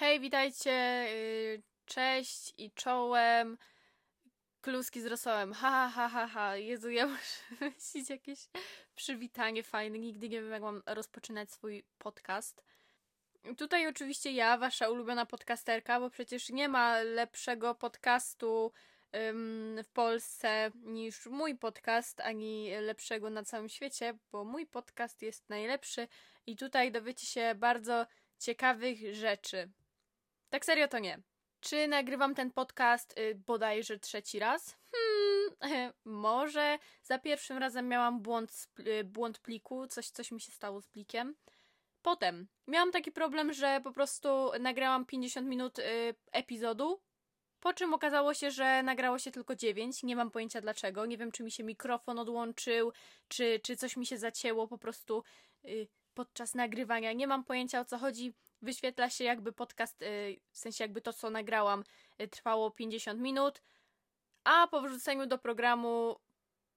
Hej, witajcie, yy, cześć i czołem, kluski z rosołem, ha, ha, ha, ha, ha. Jezu, ja muszę wymyślić jakieś przywitanie fajne, nigdy nie wiem, jak mam rozpoczynać swój podcast. Tutaj oczywiście ja, wasza ulubiona podcasterka, bo przecież nie ma lepszego podcastu w Polsce niż mój podcast, ani lepszego na całym świecie, bo mój podcast jest najlepszy i tutaj dowiecie się bardzo ciekawych rzeczy. Tak serio to nie. Czy nagrywam ten podcast y, bodajże trzeci raz? Hmm, może. Za pierwszym razem miałam błąd, y, błąd pliku, coś, coś mi się stało z plikiem. Potem miałam taki problem, że po prostu nagrałam 50 minut y, epizodu, po czym okazało się, że nagrało się tylko 9. Nie mam pojęcia dlaczego. Nie wiem, czy mi się mikrofon odłączył, czy, czy coś mi się zacięło po prostu y, podczas nagrywania. Nie mam pojęcia o co chodzi. Wyświetla się jakby podcast, y, w sensie jakby to, co nagrałam, y, trwało 50 minut, a po wrzuceniu do programu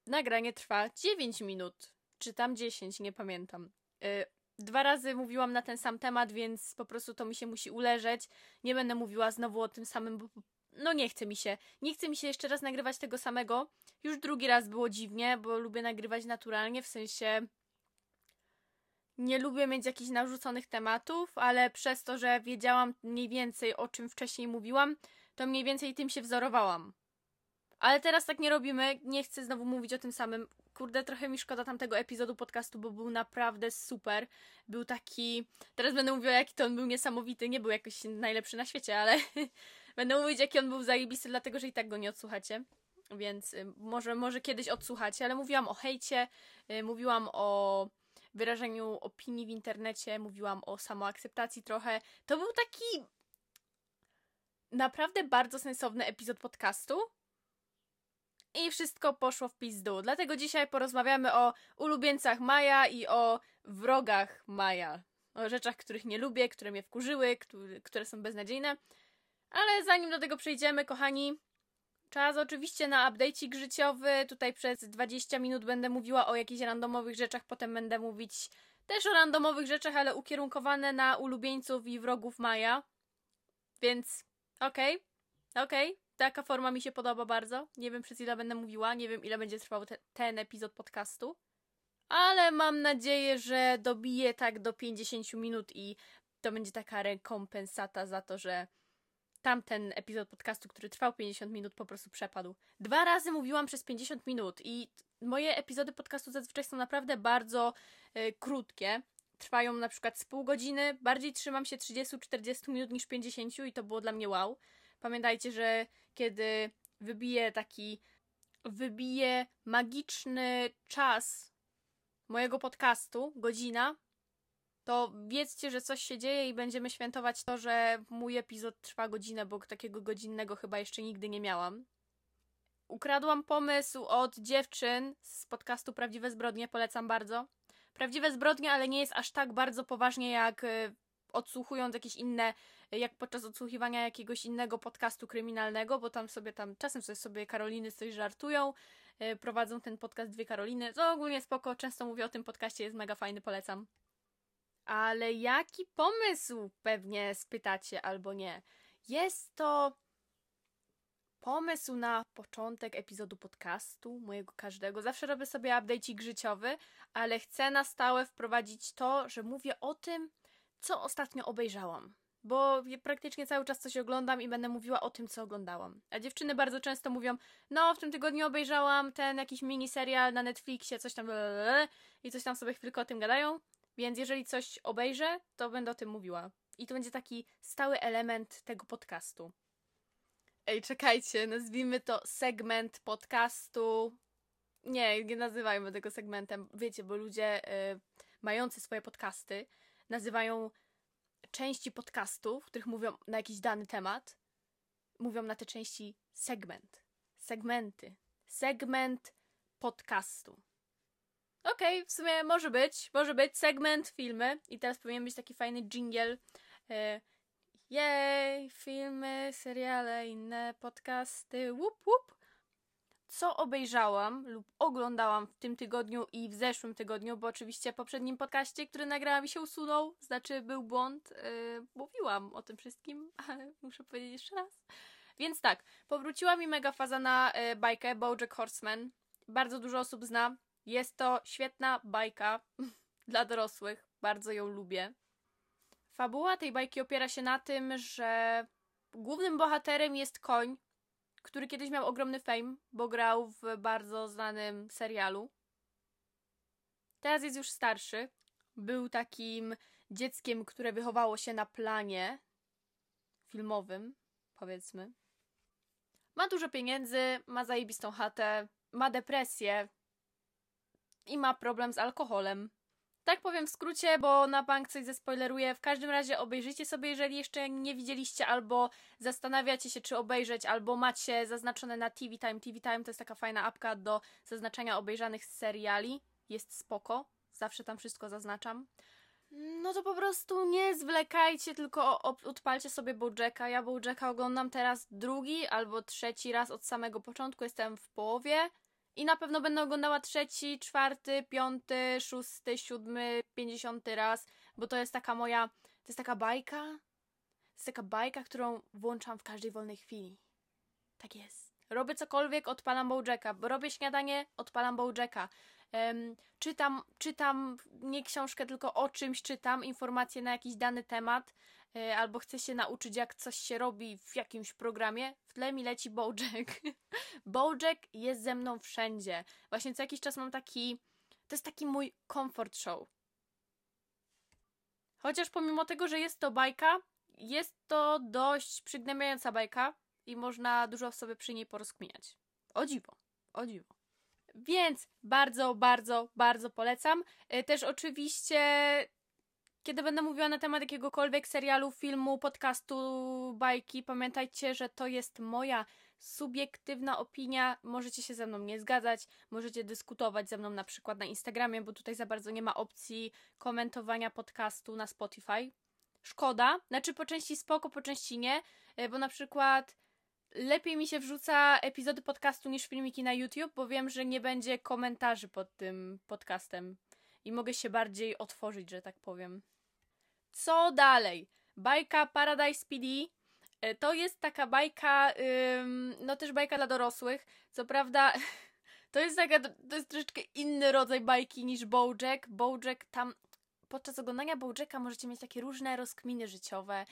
nagranie trwa 9 minut. Czy tam 10, nie pamiętam. Y, dwa razy mówiłam na ten sam temat, więc po prostu to mi się musi uleżeć. Nie będę mówiła znowu o tym samym, bo no nie chce mi się. Nie chce mi się jeszcze raz nagrywać tego samego. Już drugi raz było dziwnie, bo lubię nagrywać naturalnie, w sensie nie lubię mieć jakichś narzuconych tematów, ale przez to, że wiedziałam mniej więcej o czym wcześniej mówiłam, to mniej więcej tym się wzorowałam. Ale teraz tak nie robimy, nie chcę znowu mówić o tym samym. Kurde, trochę mi szkoda tamtego epizodu podcastu, bo był naprawdę super. Był taki. Teraz będę mówiła, jaki to on był niesamowity. Nie był jakoś najlepszy na świecie, ale będę mówić, jaki on był zajebisty, dlatego że i tak go nie odsłuchacie. Więc y, może, może kiedyś odsłuchacie, ale mówiłam o hejcie, y, mówiłam o wyrażeniu opinii w internecie, mówiłam o samoakceptacji trochę. To był taki naprawdę bardzo sensowny epizod podcastu. I wszystko poszło w pizdu. Dlatego dzisiaj porozmawiamy o ulubieńcach Maja i o wrogach Maja. O rzeczach, których nie lubię, które mnie wkurzyły, które, są beznadziejne. Ale zanim do tego przejdziemy, kochani, Czas oczywiście na update'ik życiowy. Tutaj przez 20 minut będę mówiła o jakichś randomowych rzeczach, potem będę mówić też o randomowych rzeczach, ale ukierunkowane na ulubieńców i wrogów Maja. Więc okej, okay, okej. Okay. Taka forma mi się podoba bardzo. Nie wiem przez ile będę mówiła, nie wiem ile będzie trwał te, ten epizod podcastu. Ale mam nadzieję, że dobiję tak do 50 minut i to będzie taka rekompensata za to, że tamten epizod podcastu, który trwał 50 minut, po prostu przepadł. Dwa razy mówiłam przez 50 minut i moje epizody podcastu zazwyczaj są naprawdę bardzo y, krótkie. Trwają na przykład z pół godziny. Bardziej trzymam się 30-40 minut niż 50 i to było dla mnie wow. Pamiętajcie, że kiedy wybije taki wybije magiczny czas mojego podcastu, godzina, to wiedzcie, że coś się dzieje i będziemy świętować to, że mój epizod trwa godzinę, bo takiego godzinnego chyba jeszcze nigdy nie miałam. Ukradłam pomysł od dziewczyn z podcastu Prawdziwe Zbrodnie, polecam bardzo. Prawdziwe Zbrodnie, ale nie jest aż tak bardzo poważnie jak y, odsłuchując jakieś inne, jak podczas odsłuchiwania jakiegoś innego podcastu kryminalnego, bo tam sobie tam, czasem sobie, sobie Karoliny coś żartują, y, prowadzą ten podcast dwie Karoliny. To ogólnie spoko, często mówię o tym podcaście, jest mega fajny, polecam. Ale jaki pomysł? Pewnie spytacie albo nie. Jest to pomysł na początek epizodu podcastu, mojego każdego. Zawsze robię sobie update'ik życiowy, ale chcę na stałe wprowadzić to, że mówię o tym, co ostatnio obejrzałam. Bo praktycznie cały czas coś oglądam i będę mówiła o tym, co oglądałam. A dziewczyny bardzo często mówią, no w tym tygodniu obejrzałam ten jakiś miniserial na Netflixie, coś tam i coś tam sobie chwilkę o tym gadają. Więc jeżeli coś obejrzę, to będę o tym mówiła. I to będzie taki stały element tego podcastu. Ej, czekajcie, nazwijmy to segment podcastu. Nie, nie nazywajmy tego segmentem. Wiecie, bo ludzie y, mający swoje podcasty nazywają części podcastu, w których mówią na jakiś dany temat, mówią na te części segment. Segmenty. Segment podcastu. Okej, okay, w sumie może być, może być segment, filmy i teraz powinien być taki fajny jingle. E, jej, filmy, seriale, inne podcasty, łup, łup. co obejrzałam lub oglądałam w tym tygodniu i w zeszłym tygodniu, bo oczywiście w poprzednim podcaście, który nagrałam się usunął, znaczy był błąd, yy, mówiłam o tym wszystkim, ale muszę powiedzieć jeszcze raz. Więc tak, powróciła mi mega faza na yy, bajkę Bojack Horseman. Bardzo dużo osób zna. Jest to świetna bajka dla dorosłych. Bardzo ją lubię. Fabuła tej bajki opiera się na tym, że głównym bohaterem jest koń, który kiedyś miał ogromny fame, bo grał w bardzo znanym serialu. Teraz jest już starszy. Był takim dzieckiem, które wychowało się na planie filmowym, powiedzmy. Ma dużo pieniędzy, ma zajebistą chatę, ma depresję i ma problem z alkoholem. Tak powiem w skrócie, bo na bank coś zespoileruję. W każdym razie obejrzyjcie sobie, jeżeli jeszcze nie widzieliście, albo zastanawiacie się, czy obejrzeć, albo macie zaznaczone na TV Time. TV Time to jest taka fajna apka do zaznaczania obejrzanych seriali. Jest spoko. Zawsze tam wszystko zaznaczam. No to po prostu nie zwlekajcie, tylko odpalcie sobie Bojacka. Ja Bojacka oglądam teraz drugi albo trzeci raz od samego początku. Jestem w połowie. I na pewno będę oglądała trzeci, czwarty, piąty, szósty, siódmy, pięćdziesiąty raz, bo to jest taka moja, to jest taka bajka, to jest taka bajka, którą włączam w każdej wolnej chwili. Tak jest. Robię cokolwiek, odpalam Bojacka. Robię śniadanie, odpalam Bojacka. Um, czytam, czytam nie książkę, tylko o czymś czytam, informacje na jakiś dany temat. E, albo chcę się nauczyć, jak coś się robi w jakimś programie, w tle mi leci Bojack. Bojack jest ze mną wszędzie. Właśnie co jakiś czas mam taki. To jest taki mój comfort show. Chociaż pomimo tego, że jest to bajka, jest to dość przygnębiająca bajka i można dużo sobie przy niej porozkminiać. O dziwo, o dziwo. Więc bardzo, bardzo, bardzo polecam. E, też oczywiście kiedy będę mówiła na temat jakiegokolwiek serialu, filmu, podcastu, bajki, pamiętajcie, że to jest moja subiektywna opinia. Możecie się ze mną nie zgadzać, możecie dyskutować ze mną na przykład na Instagramie, bo tutaj za bardzo nie ma opcji komentowania podcastu na Spotify. Szkoda, znaczy po części spoko, po części nie, e, bo na przykład lepiej mi się wrzuca epizody podcastu niż filmiki na YouTube, bo wiem, że nie będzie komentarzy pod tym podcastem i mogę się bardziej otworzyć, że tak powiem. Co dalej? Bajka Paradise PD e, to jest taka bajka, no też bajka dla dorosłych. Co prawda, to jest taka, to jest troszeczkę inny rodzaj bajki niż Bojack. Bojack tam, podczas oglądania Bojacka możecie mieć takie różne rozkminy życiowe.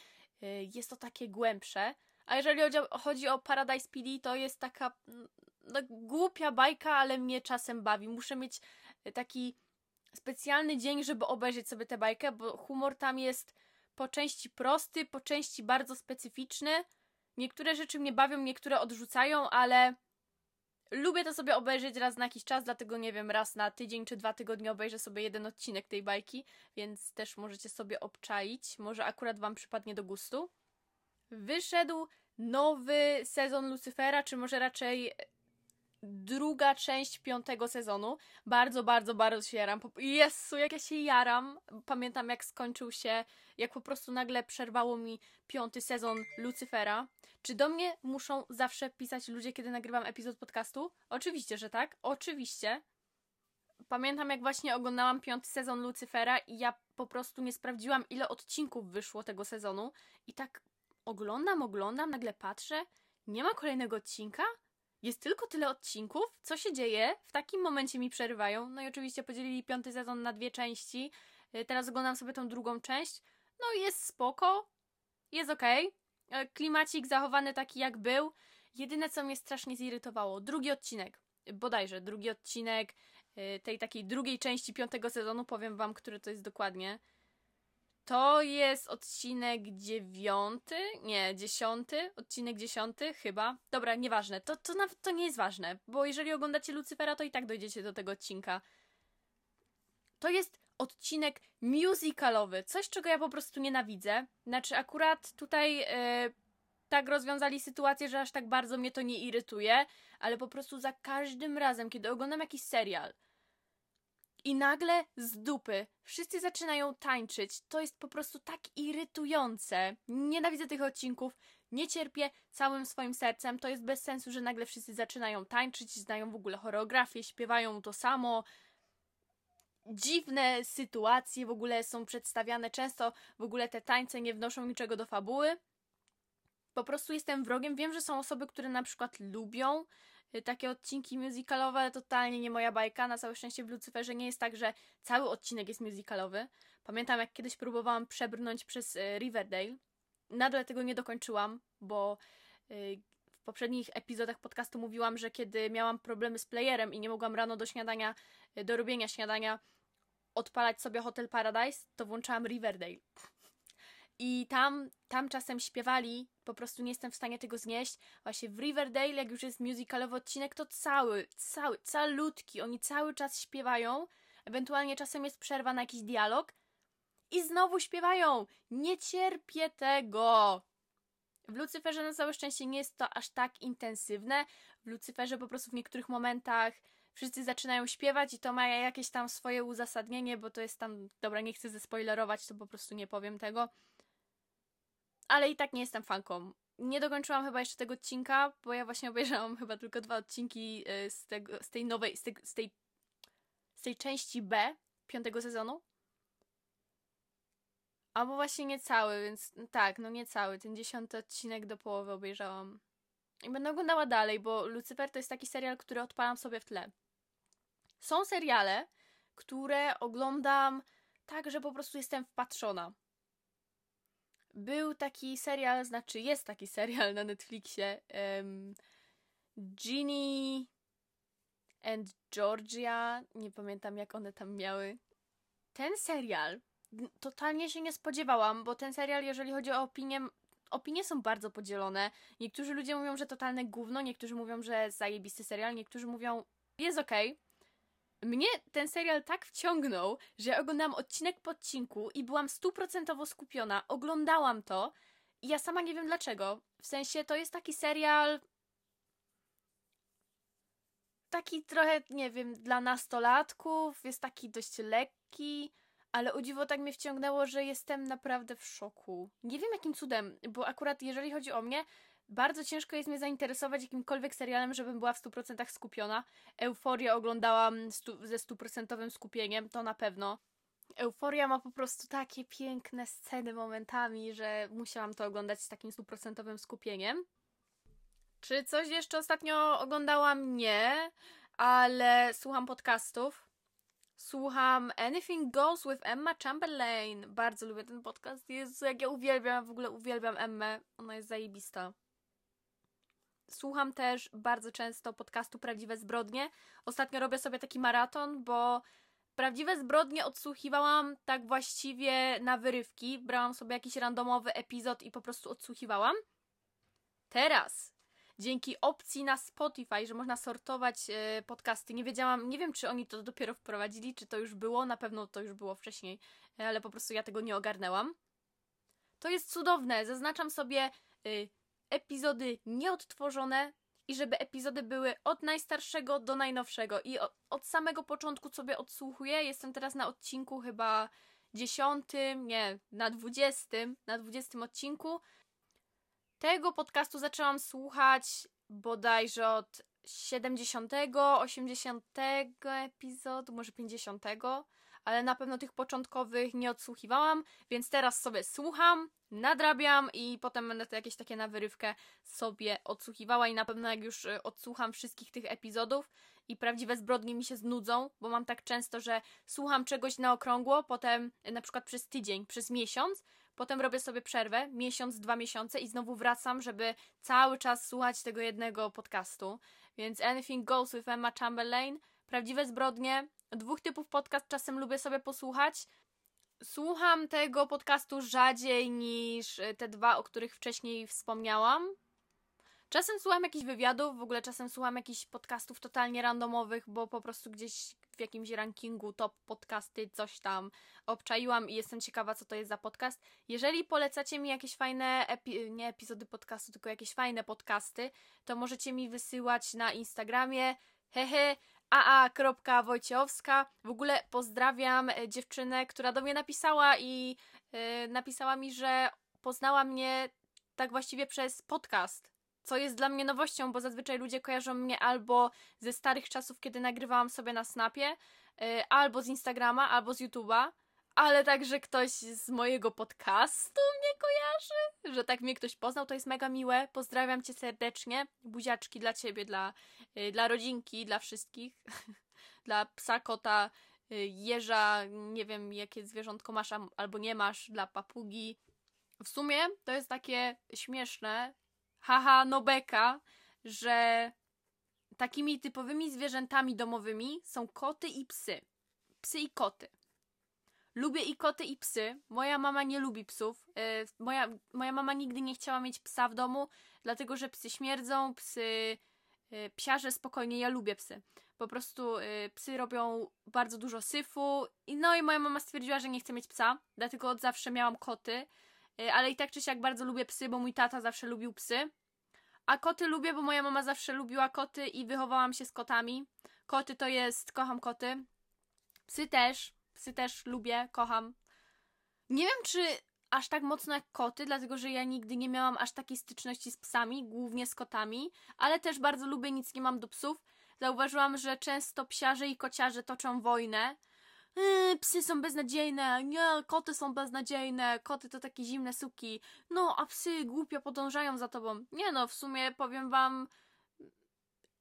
Y, jest to takie głębsze. A jeżeli chodzi o Paradise PD, to jest taka no, głupia bajka, ale mnie czasem bawi. Muszę mieć taki specjalny dzień, żeby obejrzeć sobie tę bajkę, bo humor tam jest po części prosty, po części bardzo specyficzny. Niektóre rzeczy mnie bawią, niektóre odrzucają, ale lubię to sobie obejrzeć raz na jakiś czas, dlatego nie wiem, raz na tydzień czy dwa tygodnie obejrzę sobie jeden odcinek tej bajki, więc też możecie sobie obczaić. Może akurat Wam przypadnie do gustu. Wyszedł nowy sezon Lucyfera, czy może raczej druga część piątego sezonu. Bardzo, bardzo, bardzo się jaram. Jezu, jak ja się jaram. Pamiętam jak skończył się, jak po prostu nagle przerwało mi piąty sezon Lucyfera. Czy do mnie muszą zawsze pisać ludzie, kiedy nagrywam epizod podcastu? Oczywiście, że tak. Oczywiście. Pamiętam jak właśnie oglądałam piąty sezon Lucyfera i ja po prostu nie sprawdziłam ile odcinków wyszło tego sezonu i tak oglądam, oglądam, nagle patrzę, nie ma kolejnego odcinka? Jest tylko tyle odcinków, co się dzieje, w takim momencie mi przerywają. No i oczywiście podzielili piąty sezon na dwie części. Y, teraz oglądam sobie tą drugą część. No jest spoko, jest okej. Okay. Klimacik zachowany taki jak był. Jedyne co mnie strasznie zirytowało, drugi odcinek, bodajże drugi odcinek y, tej takiej drugiej części piątego sezonu, powiem wam, który to jest dokładnie. To jest odcinek dziewiąty, nie, dziesiąty, odcinek dziesiąty chyba. Dobra, nieważne, to, to nawet to nie jest ważne, bo jeżeli oglądacie Lucyfera, to i tak dojdziecie do tego odcinka. To jest odcinek musicalowy, coś czego ja po prostu nienawidzę. Znaczy akurat tutaj yy, tak rozwiązali sytuację, że aż tak bardzo mnie to nie irytuje, ale po prostu za każdym razem, kiedy oglądam jakiś serial I nagle z dupy wszyscy zaczynają tańczyć. To jest po prostu tak irytujące. Nienawidzę tych odcinków. Nie cierpię całym swoim sercem. To jest bez sensu, że nagle wszyscy zaczynają tańczyć, znają w ogóle choreografię, śpiewają to samo. Dziwne sytuacje w ogóle są przedstawiane. Często w ogóle te tańce nie wnoszą niczego do fabuły. Po prostu jestem wrogiem. Wiem, że są osoby, które na przykład lubią takie odcinki musicalowe, totalnie nie moja bajka. Na całe szczęście w Lucyferze nie jest tak, że cały odcinek jest musicalowy. Pamiętam, jak kiedyś próbowałam przebrnąć przez y, Riverdale. Nadal tego nie dokończyłam, bo y, w poprzednich epizodach podcastu mówiłam, że kiedy miałam problemy z playerem i nie mogłam rano do śniadania, do robienia śniadania, odpalać sobie Hotel Paradise, to włączałam Riverdale. I tam, tam czasem śpiewali, po prostu nie jestem w stanie tego znieść. Właśnie w Riverdale, jak już jest musicalowy odcinek, to cały, cały, calutki, oni cały czas śpiewają. Ewentualnie czasem jest przerwa na jakiś dialog. I znowu śpiewają! Nie cierpię tego! W Lucyferze na całe szczęście nie jest to aż tak intensywne. W Lucyferze po prostu w niektórych momentach wszyscy zaczynają śpiewać i to ma jakieś tam swoje uzasadnienie, bo to jest tam. Dobra, nie chcę zespoilerować, to po prostu nie powiem tego ale i tak nie jestem fanką. Nie dokończyłam chyba jeszcze tego odcinka, bo ja właśnie obejrzałam chyba tylko dwa odcinki y, z, tego, z tej nowej, z, te, z, tej, z tej części B piątego sezonu. Albo właśnie nie cały, więc tak, no nie cały. Ten dziesiąty odcinek do połowy obejrzałam. I będę oglądała dalej, bo Lucifer to jest taki serial, który odpalam sobie w tle. Są seriale, które oglądam tak, że po prostu jestem wpatrzona. Był taki serial, znaczy jest taki serial na Netflixie. Um, Ginny and Georgia. Nie pamiętam, jak one tam miały. Ten serial totalnie się nie spodziewałam, bo ten serial, jeżeli chodzi o opinię, opinie są bardzo podzielone. Niektórzy ludzie mówią, że totalne gówno, niektórzy mówią, że zajebisty serial, niektórzy mówią, jest okej. Okay mnie ten serial tak wciągnął, że oglądałam odcinek po odcinku i byłam stuprocentowo skupiona. Oglądałam to i ja sama nie wiem dlaczego. W sensie to jest taki serial. Taki trochę, nie wiem, dla nastolatków, jest taki dość lekki, ale o dziwo tak mnie wciągnęło, że jestem naprawdę w szoku. Nie wiem jakim cudem, bo akurat jeżeli chodzi o mnie, bardzo ciężko jest mnie zainteresować jakimkolwiek serialem, żebym była w 100% skupiona. Euforię oglądałam stu ze stuprocentowym skupieniem, to na pewno. Euforia ma po prostu takie piękne sceny momentami, że musiałam to oglądać z takim stuprocentowym skupieniem. Czy coś jeszcze ostatnio oglądałam? Nie, ale słucham podcastów. Słucham Anything Goes with Emma Chamberlain. Bardzo lubię ten podcast. Jezu, jak ja uwielbiam, w ogóle uwielbiam Emmę. Ona jest zajebista. Słucham też bardzo często podcastu Prawdziwe Zbrodnie. Ostatnio robię sobie taki maraton, bo Prawdziwe Zbrodnie odsłuchiwałam tak właściwie na wyrywki. Brałam sobie jakiś randomowy epizod i po prostu odsłuchiwałam. Teraz, dzięki opcji na Spotify, że można sortować yy, podcasty, nie wiedziałam, nie wiem czy oni to dopiero wprowadzili, czy to już było, na pewno to już było wcześniej, ale po prostu ja tego nie ogarnęłam. To jest cudowne. Zaznaczam sobie yy, epizody nieodtworzone i żeby epizody były od najstarszego do najnowszego. I od, od samego początku sobie odsłuchuję. Jestem teraz na odcinku chyba dziesiątym, nie, na dwudziestym, na dwudziestym odcinku. Tego podcastu zaczęłam słuchać bodajże od 70, 80 epizodu, może 50, ale na pewno tych początkowych nie odsłuchiwałam, więc teraz sobie słucham, nadrabiam i potem będę to jakieś takie na wyrywkę sobie odsłuchiwała i na pewno jak już y, odsłucham wszystkich tych epizodów i prawdziwe zbrodnie mi się znudzą, bo mam tak często, że słucham czegoś na okrągło, potem y, na przykład przez tydzień, przez miesiąc, potem robię sobie przerwę, miesiąc, dwa miesiące i znowu wracam, żeby cały czas słuchać tego jednego podcastu. Więc Anything Goes with Emma Chamberlain, prawdziwe zbrodnie, dwóch typów podcast czasem lubię sobie posłuchać. Słucham tego podcastu rzadziej niż e, te dwa, o których wcześniej wspomniałam. Czasem słucham jakichś wywiadów, w ogóle czasem słucham jakichś podcastów totalnie randomowych, bo po prostu gdzieś w jakimś rankingu top podcasty coś tam obczaiłam i jestem ciekawa, co to jest za podcast. Jeżeli polecacie mi jakieś fajne, epi nie epizody podcastu, tylko jakieś fajne podcasty, to możecie mi wysyłać na Instagramie hehe aa.wojciechowska. W ogóle pozdrawiam e, dziewczynę, która do mnie napisała i yy, napisała mi, że poznała mnie tak właściwie przez podcast. Co jest dla mnie nowością, bo zazwyczaj ludzie kojarzą mnie albo ze starych czasów, kiedy nagrywałam sobie na Snapie, yy, albo z Instagrama, albo z YouTube'a ale także ktoś z mojego podcastu mnie kojarzy, że tak mnie ktoś poznał, to jest mega miłe. Pozdrawiam cię serdecznie. Buziaczki dla ciebie, dla, dla rodzinki, dla wszystkich. dla psa, kota, yy, jeża, nie wiem jakie zwierzątko masz albo nie masz, dla papugi. W sumie to jest takie śmieszne, haha, no beka, że takimi typowymi zwierzętami domowymi są koty i psy. Psy i koty. Lubię i koty, i psy. Moja mama nie lubi psów. Yy, moja, moja mama nigdy nie chciała mieć psa w domu, dlatego że psy śmierdzą, psy. Yy, psiarze spokojnie, ja lubię psy. Po prostu yy, psy robią bardzo dużo syfu. I no i moja mama stwierdziła, że nie chce mieć psa, dlatego od zawsze miałam koty. ale i tak czy siak bardzo lubię psy, bo mój tata zawsze lubił psy. A koty lubię, bo moja mama zawsze lubiła koty i wychowałam się z kotami. Koty to jest, kocham koty. Psy też, Psy też lubię, kocham. Nie wiem, czy aż tak mocno jak koty, dlatego że ja nigdy nie miałam aż takiej styczności z psami, głównie z kotami, ale też bardzo lubię, nic nie mam do psów. Zauważyłam, że często psiarze i kociarze toczą wojnę. Yy, psy są beznadziejne, nie, koty są beznadziejne, koty to takie zimne suki. No, a psy głupio podążają za tobą. Nie no, w sumie powiem wam,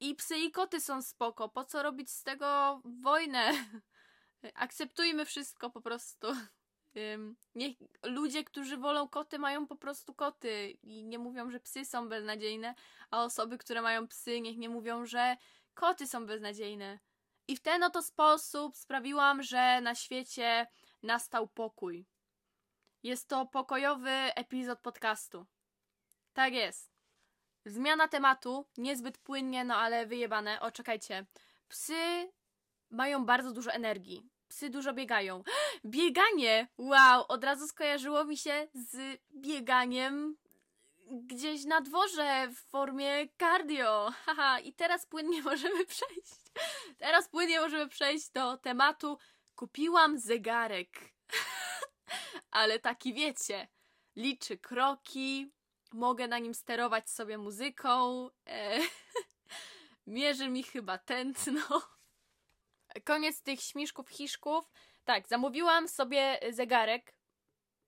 i psy i koty są spoko, po co robić z tego wojnę? Akceptujmy wszystko po prostu. Niech ludzie, którzy wolą koty, mają po prostu koty i nie mówią, że psy są beznadziejne, a osoby, które mają psy, niech nie mówią, że koty są beznadziejne. I w ten oto sposób sprawiłam, że na świecie nastał pokój. Jest to pokojowy epizod podcastu. Tak jest. Zmiana tematu, niezbyt płynnie, no ale wyjebane. O, czekajcie. Psy mają bardzo dużo energii. Psy dużo biegają. Bieganie! Wow! Od razu skojarzyło mi się z bieganiem gdzieś na dworze w formie cardio. Haha, i teraz płynnie możemy przejść. Teraz płynnie możemy przejść do tematu. Kupiłam zegarek. Ale taki wiecie, liczy kroki, mogę na nim sterować sobie muzyką. E, mierzy mi chyba tętno. Koniec tych śmiszków, hiszków. Tak, zamówiłam sobie zegarek.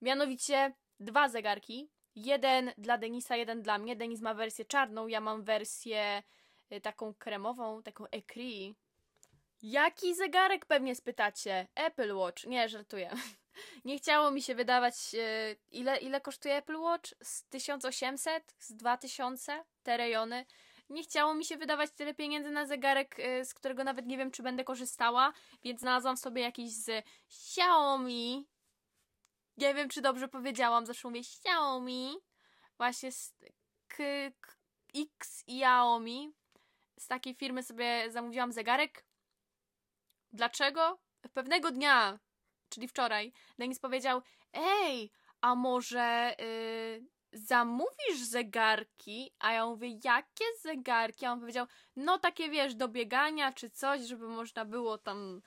Mianowicie dwa zegarki. Jeden dla Denisa, jeden dla mnie. Denis ma wersję czarną, ja mam wersję y, taką kremową, taką ecri. Jaki zegarek pewnie spytacie? Apple Watch. Nie, żartuję. Nie chciało mi się wydawać. Y, ile, ile kosztuje Apple Watch? Z 1800? Z 2000? Te rejony nie chciało mi się wydawać tyle pieniędzy na zegarek, y, z którego nawet nie wiem, czy będę korzystała, więc znalazłam sobie jakiś z Xiaomi. Nie wiem, czy dobrze powiedziałam, zawsze mówię Xiaomi. Właśnie z K, K X Xiaomi. Z takiej firmy sobie zamówiłam zegarek. Dlaczego? Pewnego dnia, czyli wczoraj, Denis powiedział: Ej, a może yy, zamówisz zegarki? A ja mówię, jakie zegarki? A on powiedział, no takie wiesz, do biegania czy coś, żeby można było tam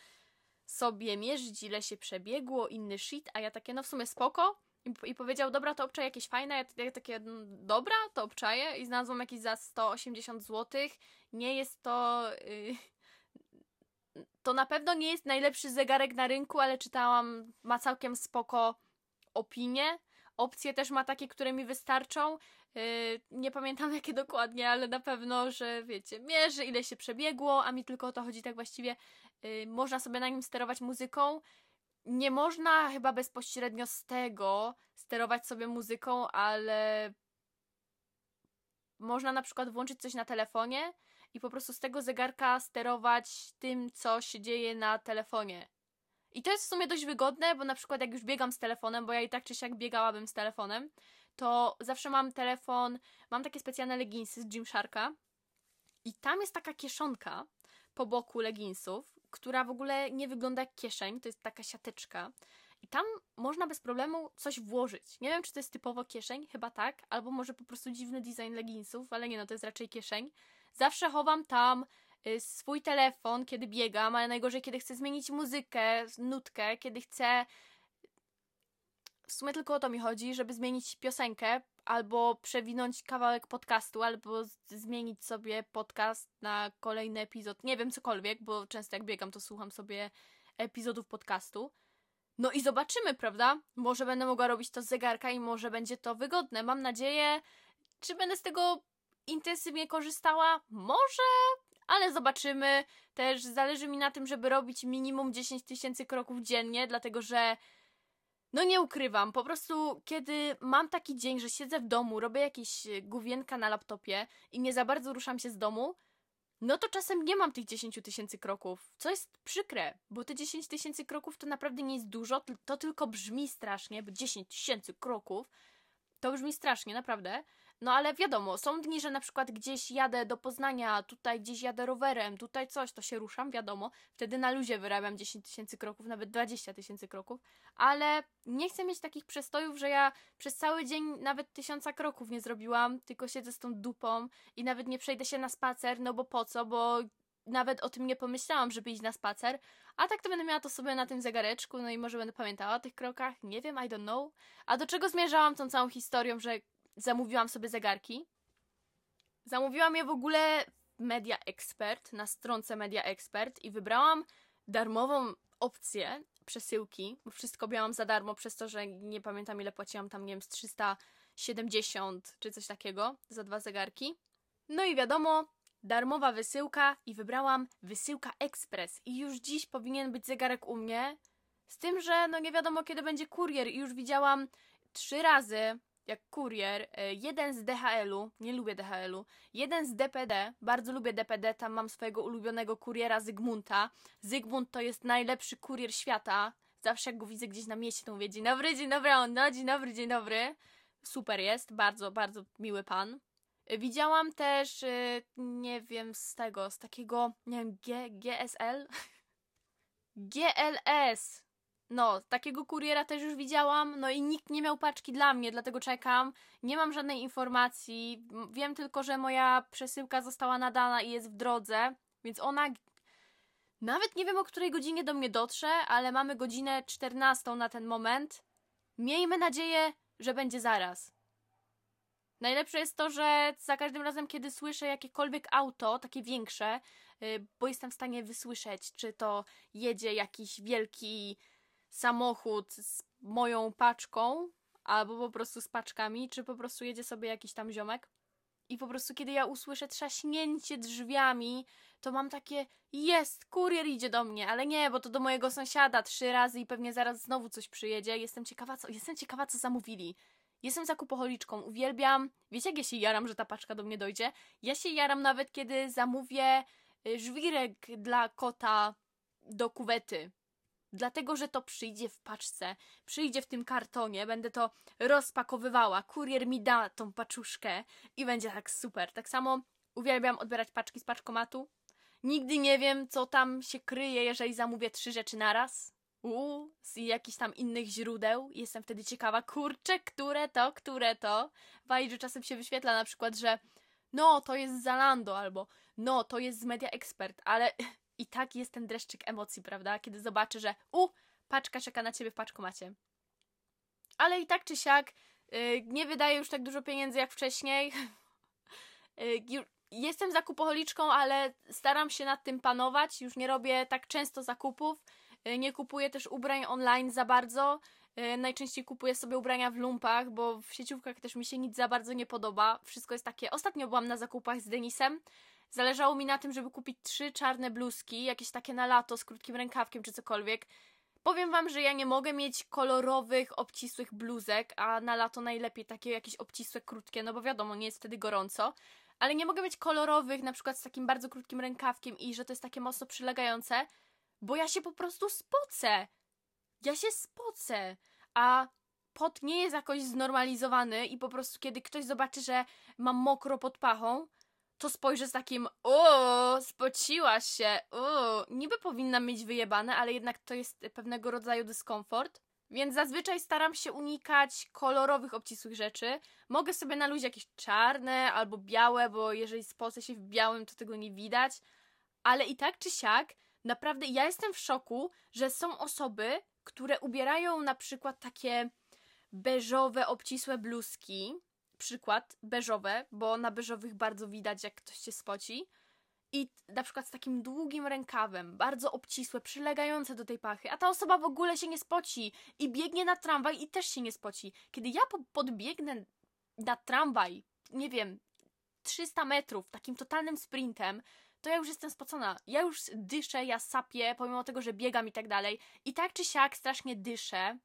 sobie mierzyć, ile się przebiegło, inny shit, a ja takie, no w sumie spoko. I, i powiedział, dobra, to obczaję jakieś fajne. Ja, ja takie, no, dobra, to obczaję. I znalazłam jakieś za 180 zł. Nie jest to... Yy, to na pewno nie jest najlepszy zegarek na rynku, ale czytałam, ma całkiem spoko opinie opcje też ma takie, które mi wystarczą. Yy, nie pamiętam jakie dokładnie, ale na pewno, że wiecie, mierzy ile się przebiegło, a mi tylko o to chodzi tak właściwie. Yy, można sobie na nim sterować muzyką. Nie można chyba bezpośrednio z tego sterować sobie muzyką, ale można na przykład włączyć coś na telefonie i po prostu z tego zegarka sterować tym, co się dzieje na telefonie. I to jest w sumie dość wygodne, bo na przykład jak już biegam z telefonem, bo ja i tak czy siak biegałabym z telefonem, to zawsze mam telefon, mam takie specjalne leginsy z Gymsharka i tam jest taka kieszonka po boku leginsów, która w ogóle nie wygląda jak kieszeń, to jest taka siateczka. I tam można bez problemu coś włożyć. Nie wiem, czy to jest typowo kieszeń, chyba tak, albo może po prostu dziwny design leginsów, ale nie, no to jest raczej kieszeń. Zawsze chowam tam swój telefon, kiedy biegam, ale najgorzej, kiedy chcę zmienić muzykę, nutkę, kiedy chcę. W sumie tylko o to mi chodzi, żeby zmienić piosenkę, albo przewinąć kawałek podcastu, albo zmienić sobie podcast na kolejny epizod. Nie wiem, cokolwiek, bo często jak biegam, to słucham sobie epizodów podcastu. No i zobaczymy, prawda? Może będę mogła robić to z zegarka i może będzie to wygodne. Mam nadzieję. Czy będę z tego intensywnie korzystała? Może, ale zobaczymy. Też zależy mi na tym, żeby robić minimum 10 tysięcy kroków dziennie, dlatego że no nie ukrywam, po prostu kiedy mam taki dzień, że siedzę w domu, robię jakieś główienka na laptopie i nie za bardzo ruszam się z domu, no to czasem nie mam tych 10 tysięcy kroków, co jest przykre, bo te 10 tysięcy kroków to naprawdę nie jest dużo, to tylko brzmi strasznie, bo 10 tysięcy kroków to brzmi strasznie, naprawdę. No ale wiadomo, są dni, że na przykład gdzieś jadę do Poznania, tutaj gdzieś jadę rowerem, tutaj coś, to się ruszam, wiadomo. Wtedy na luzie wyrabiam 10 tysięcy kroków, nawet 20 tysięcy kroków, ale nie chcę mieć takich przestojów, że ja przez cały dzień nawet tysiąca kroków nie zrobiłam, tylko siedzę z tą dupą i nawet nie przejdę się na spacer, no bo po co, bo nawet o tym nie pomyślałam, żeby iść na spacer, a tak to będę miała to sobie na tym zegareczku, no i może będę pamiętała o tych krokach, nie wiem, I don't know. A do czego zmierzałam tą całą historią, że zamówiłam sobie zegarki. Zamówiłam je w ogóle Media Expert, na stronce Media Expert i wybrałam darmową opcję przesyłki, bo wszystko miałam za darmo przez to, że nie pamiętam ile płaciłam tam, nie wiem, z 370 czy coś takiego za dwa zegarki. No i wiadomo, darmowa wysyłka i wybrałam wysyłka ekspres i już dziś powinien być zegarek u mnie, z tym, że no nie wiadomo kiedy będzie kurier i już widziałam trzy razy jak kurier, e, jeden z DHL-u, nie lubię DHL-u, jeden z DPD, bardzo lubię DPD, tam mam swojego ulubionego kuriera Zygmunta. Zygmunt to jest najlepszy kurier świata. Zawsze jak go widzę gdzieś na mieście, to mówię dzień dobry, dzień dobry, on no, dzień dobry, dzień dobry. Super jest, bardzo, bardzo miły pan. E, widziałam też, e, nie wiem, z tego, z takiego, nie wiem, G, GSL? GLS! No, takiego kuriera też już widziałam, no i nikt nie miał paczki dla mnie, dlatego czekam. Nie mam żadnej informacji. Wiem tylko, że moja przesyłka została nadana i jest w drodze, więc ona. Nawet nie wiem o której godzinie do mnie dotrze, ale mamy godzinę 14 na ten moment. Miejmy nadzieję, że będzie zaraz. Najlepsze jest to, że za każdym razem, kiedy słyszę jakiekolwiek auto, takie większe, y, bo jestem w stanie wysłyszeć, czy to jedzie jakiś wielki samochód z moją paczką, albo po prostu z paczkami, czy po prostu jedzie sobie jakiś tam ziomek. I po prostu, kiedy ja usłyszę trzaśnięcie drzwiami, to mam takie, jest, kurier idzie do mnie, ale nie, bo to do mojego sąsiada trzy razy i pewnie zaraz znowu coś przyjedzie. Jestem ciekawa, co, jestem ciekawa, co zamówili. Jestem zakupoholiczką, uwielbiam. Wiecie, jak ja się jaram, że ta paczka do mnie dojdzie? Ja się jaram nawet, kiedy zamówię y, żwirek dla kota do kuwety dlatego że to przyjdzie w paczce, przyjdzie w tym kartonie, będę to rozpakowywała, kurier mi da tą paczuszkę i będzie tak super. Tak samo uwielbiam odbierać paczki z paczkomatu. Nigdy nie wiem, co tam się kryje, jeżeli zamówię trzy rzeczy naraz. Uuu, z jakichś tam innych źródeł. Jestem wtedy ciekawa, kurczę, które to, które to. Wajdzie czasem się wyświetla na przykład, że no, to jest z Zalando, albo no, to jest z Media Expert, ale i tak jest ten dreszczyk emocji, prawda? Kiedy zobaczy, że u, paczka czeka na ciebie w paczkomacie. Ale i tak czy siak yy, nie wydaję już tak dużo pieniędzy jak wcześniej. yy, jestem zakupoholiczką, ale staram się nad tym panować. Już nie robię tak często zakupów. Yy, nie kupuję też ubrań online za bardzo. Y, najczęściej kupuję sobie ubrania w lumpach, bo w sieciówkach też mi się nic za bardzo nie podoba. Wszystko jest takie. Ostatnio byłam na zakupach z Denisem Zależało mi na tym, żeby kupić trzy czarne bluzki, jakieś takie na lato z krótkim rękawkiem czy cokolwiek. Powiem wam, że ja nie mogę mieć kolorowych, obcisłych bluzek, a na lato najlepiej takie jakieś obcisłe, krótkie, no bo wiadomo, nie jest wtedy gorąco. Ale nie mogę mieć kolorowych, na przykład z takim bardzo krótkim rękawkiem i że to jest takie mocno przylegające, bo ja się po prostu spocę. Ja się spocę. A pot nie jest jakoś znormalizowany i po prostu kiedy ktoś zobaczy, że mam mokro pod pachą, to spojrzę z takim o, spociłaś się, o, niby powinna mieć wyjebane, ale jednak to jest pewnego rodzaju dyskomfort. Więc zazwyczaj staram się unikać kolorowych, obcisłych rzeczy. Mogę sobie na luzie jakieś czarne albo białe, bo jeżeli spocę się w białym, to tego nie widać. ale i tak czy siak, naprawdę ja jestem w szoku, że są osoby, które ubierają na przykład takie beżowe, obcisłe bluzki. Przykład, beżowe, bo na beżowych bardzo widać, jak ktoś się spoci. I na przykład z takim długim rękawem, bardzo obcisłe, przylegające do tej pachy, a ta osoba w ogóle się nie spoci i biegnie na tramwaj i też się nie spoci. Kiedy ja podbiegnę na tramwaj, nie wiem, 300 metrów, takim totalnym sprintem, to ja już jestem spocona. Ja już dyszę, ja sapię, pomimo tego, że biegam i tak dalej. I tak czy siak strasznie dyszę.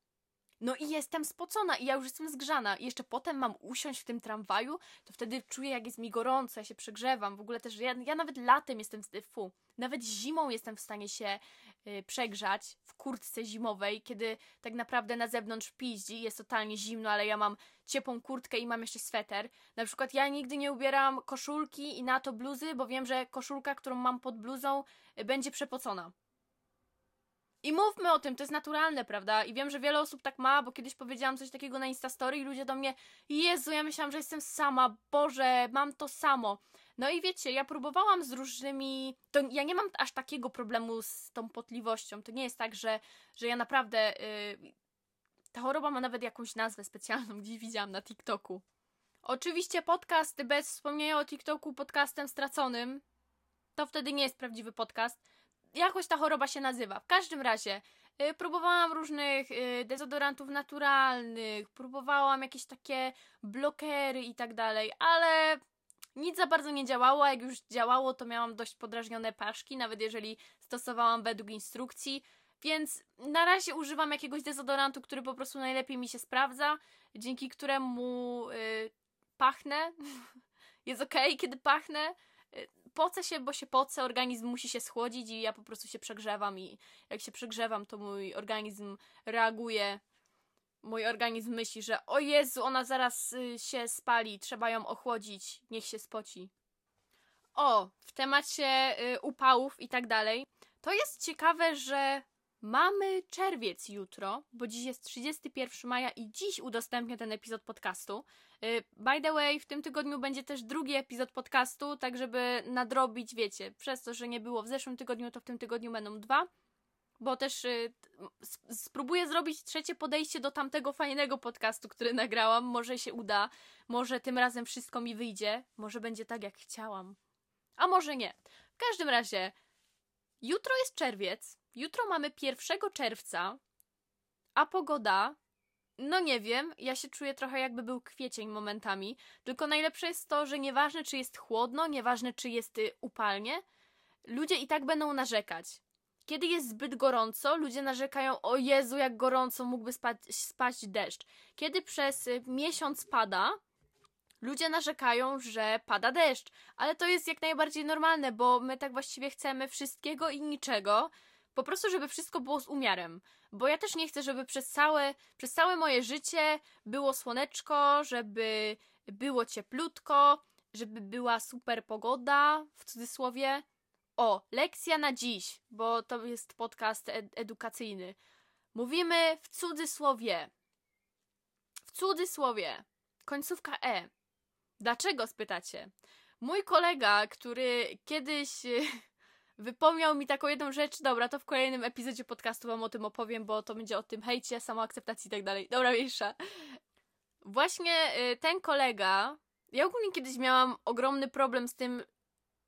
No i jestem spocona i ja już jestem zgrzana. I jeszcze potem mam usiąść w tym tramwaju, to wtedy czuję, jak jest mi gorąco, ja się przegrzewam. W ogóle też, ja, ja nawet latem jestem, fu, nawet zimą jestem w stanie się y, przegrzać w kurtce zimowej, kiedy tak naprawdę na zewnątrz piździ, jest totalnie zimno, ale ja mam ciepłą kurtkę i mam jeszcze sweter. Na przykład ja nigdy nie ubieram koszulki i na to bluzy, bo wiem, że koszulka, którą mam pod bluzą, y, będzie przepocona. I mówmy o tym, to jest naturalne, prawda? I wiem, że wiele osób tak ma, bo kiedyś powiedziałam coś takiego na Instastory i ludzie do mnie Jezu, ja myślałam, że jestem sama, Boże, mam to samo. No i wiecie, ja próbowałam z różnymi... To ja nie mam aż takiego problemu z tą potliwością. To nie jest tak, że, że ja naprawdę... Yy... Ta choroba ma nawet jakąś nazwę specjalną, gdzieś widziałam na TikToku. Oczywiście podcast bez wspomnienia o TikToku podcastem straconym. To wtedy nie jest prawdziwy podcast jakoś ta choroba się nazywa. W każdym razie y, próbowałam różnych y, dezodorantów naturalnych, próbowałam jakieś takie blokery i tak dalej, ale nic za bardzo nie działało, a jak już działało, to miałam dość podrażnione paszki, nawet jeżeli stosowałam według instrukcji. Więc na razie używam jakiegoś dezodorantu, który po prostu najlepiej mi się sprawdza, dzięki któremu yy, pachnę. Jest ok, kiedy pachnę pocę się, bo się pocę, organizm musi się schłodzić i ja po prostu się przegrzewam i jak się przegrzewam, to mój organizm reaguje. Mój organizm myśli, że o Jezu, ona zaraz y, się spali, trzeba ją ochłodzić, niech się spoci. O, w temacie y, upałów i tak dalej. To jest ciekawe, że Mamy czerwiec jutro, bo dziś jest 31 maja i dziś udostępnię ten epizod podcastu. Y, by the way, w tym tygodniu będzie też drugi epizod podcastu, tak żeby nadrobić, wiecie, przez to, że nie było w zeszłym tygodniu, to w tym tygodniu będą dwa. Bo też y, spróbuję zrobić trzecie podejście do tamtego fajnego podcastu, który nagrałam. Może się uda, może tym razem wszystko mi wyjdzie, może będzie tak jak chciałam. A może nie. W każdym razie, jutro jest czerwiec, Jutro mamy 1 czerwca, a pogoda. No nie wiem, ja się czuję trochę jakby był kwiecień momentami. Tylko najlepsze jest to, że nieważne czy jest chłodno, nieważne czy jest y, upalnie, ludzie i tak będą narzekać. Kiedy jest zbyt gorąco, ludzie narzekają, o Jezu, jak gorąco, mógłby spać, spaść deszcz. Kiedy przez y, miesiąc pada, ludzie narzekają, że pada deszcz. Ale to jest jak najbardziej normalne, bo my tak właściwie chcemy wszystkiego i niczego. Po prostu, żeby wszystko było z umiarem. Bo ja też nie chcę, żeby przez całe, przez całe moje życie było słoneczko, żeby było cieplutko, żeby była super pogoda, w cudzysłowie. O, lekcja na dziś, bo to jest podcast ed edukacyjny. Mówimy w cudzysłowie. W cudzysłowie. Końcówka E. Dlaczego spytacie? Mój kolega, który kiedyś wypomniał mi taką jedną rzecz. Dobra, to w kolejnym epizodzie podcastu wam o tym opowiem, bo to będzie o tym hejcie, samoakceptacji i tak dalej. Dobra, mniejsza. Właśnie y, ten kolega. Ja ogólnie kiedyś miałam ogromny problem z tym,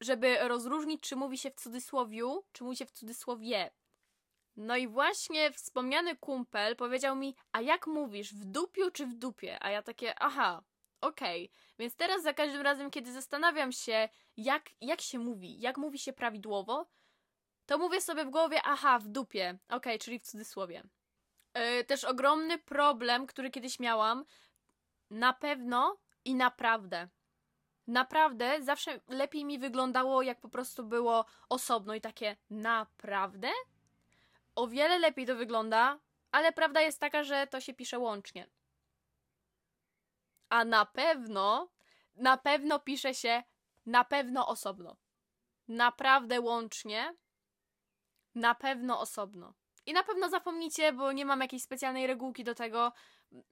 żeby rozróżnić, czy mówi się w cudzysłowiu, czy mówi się w cudzysłowie. No i właśnie wspomniany kumpel powiedział mi, a jak mówisz, w dupiu czy w dupie? A ja takie, aha, Okej, okay. więc teraz za każdym razem, kiedy zastanawiam się, jak, jak się mówi, jak mówi się prawidłowo, to mówię sobie w głowie, aha, w dupie. Okej, okay, czyli w cudzysłowie. Yy, też ogromny problem, który kiedyś miałam, na pewno i naprawdę. Naprawdę zawsze lepiej mi wyglądało, jak po prostu było osobno i takie naprawdę? O wiele lepiej to wygląda, ale prawda jest taka, że to się pisze łącznie a na pewno, na pewno pisze się na pewno osobno. Naprawdę łącznie, na pewno osobno. I na pewno zapomnicie, bo nie mam jakiejś specjalnej regułki do tego.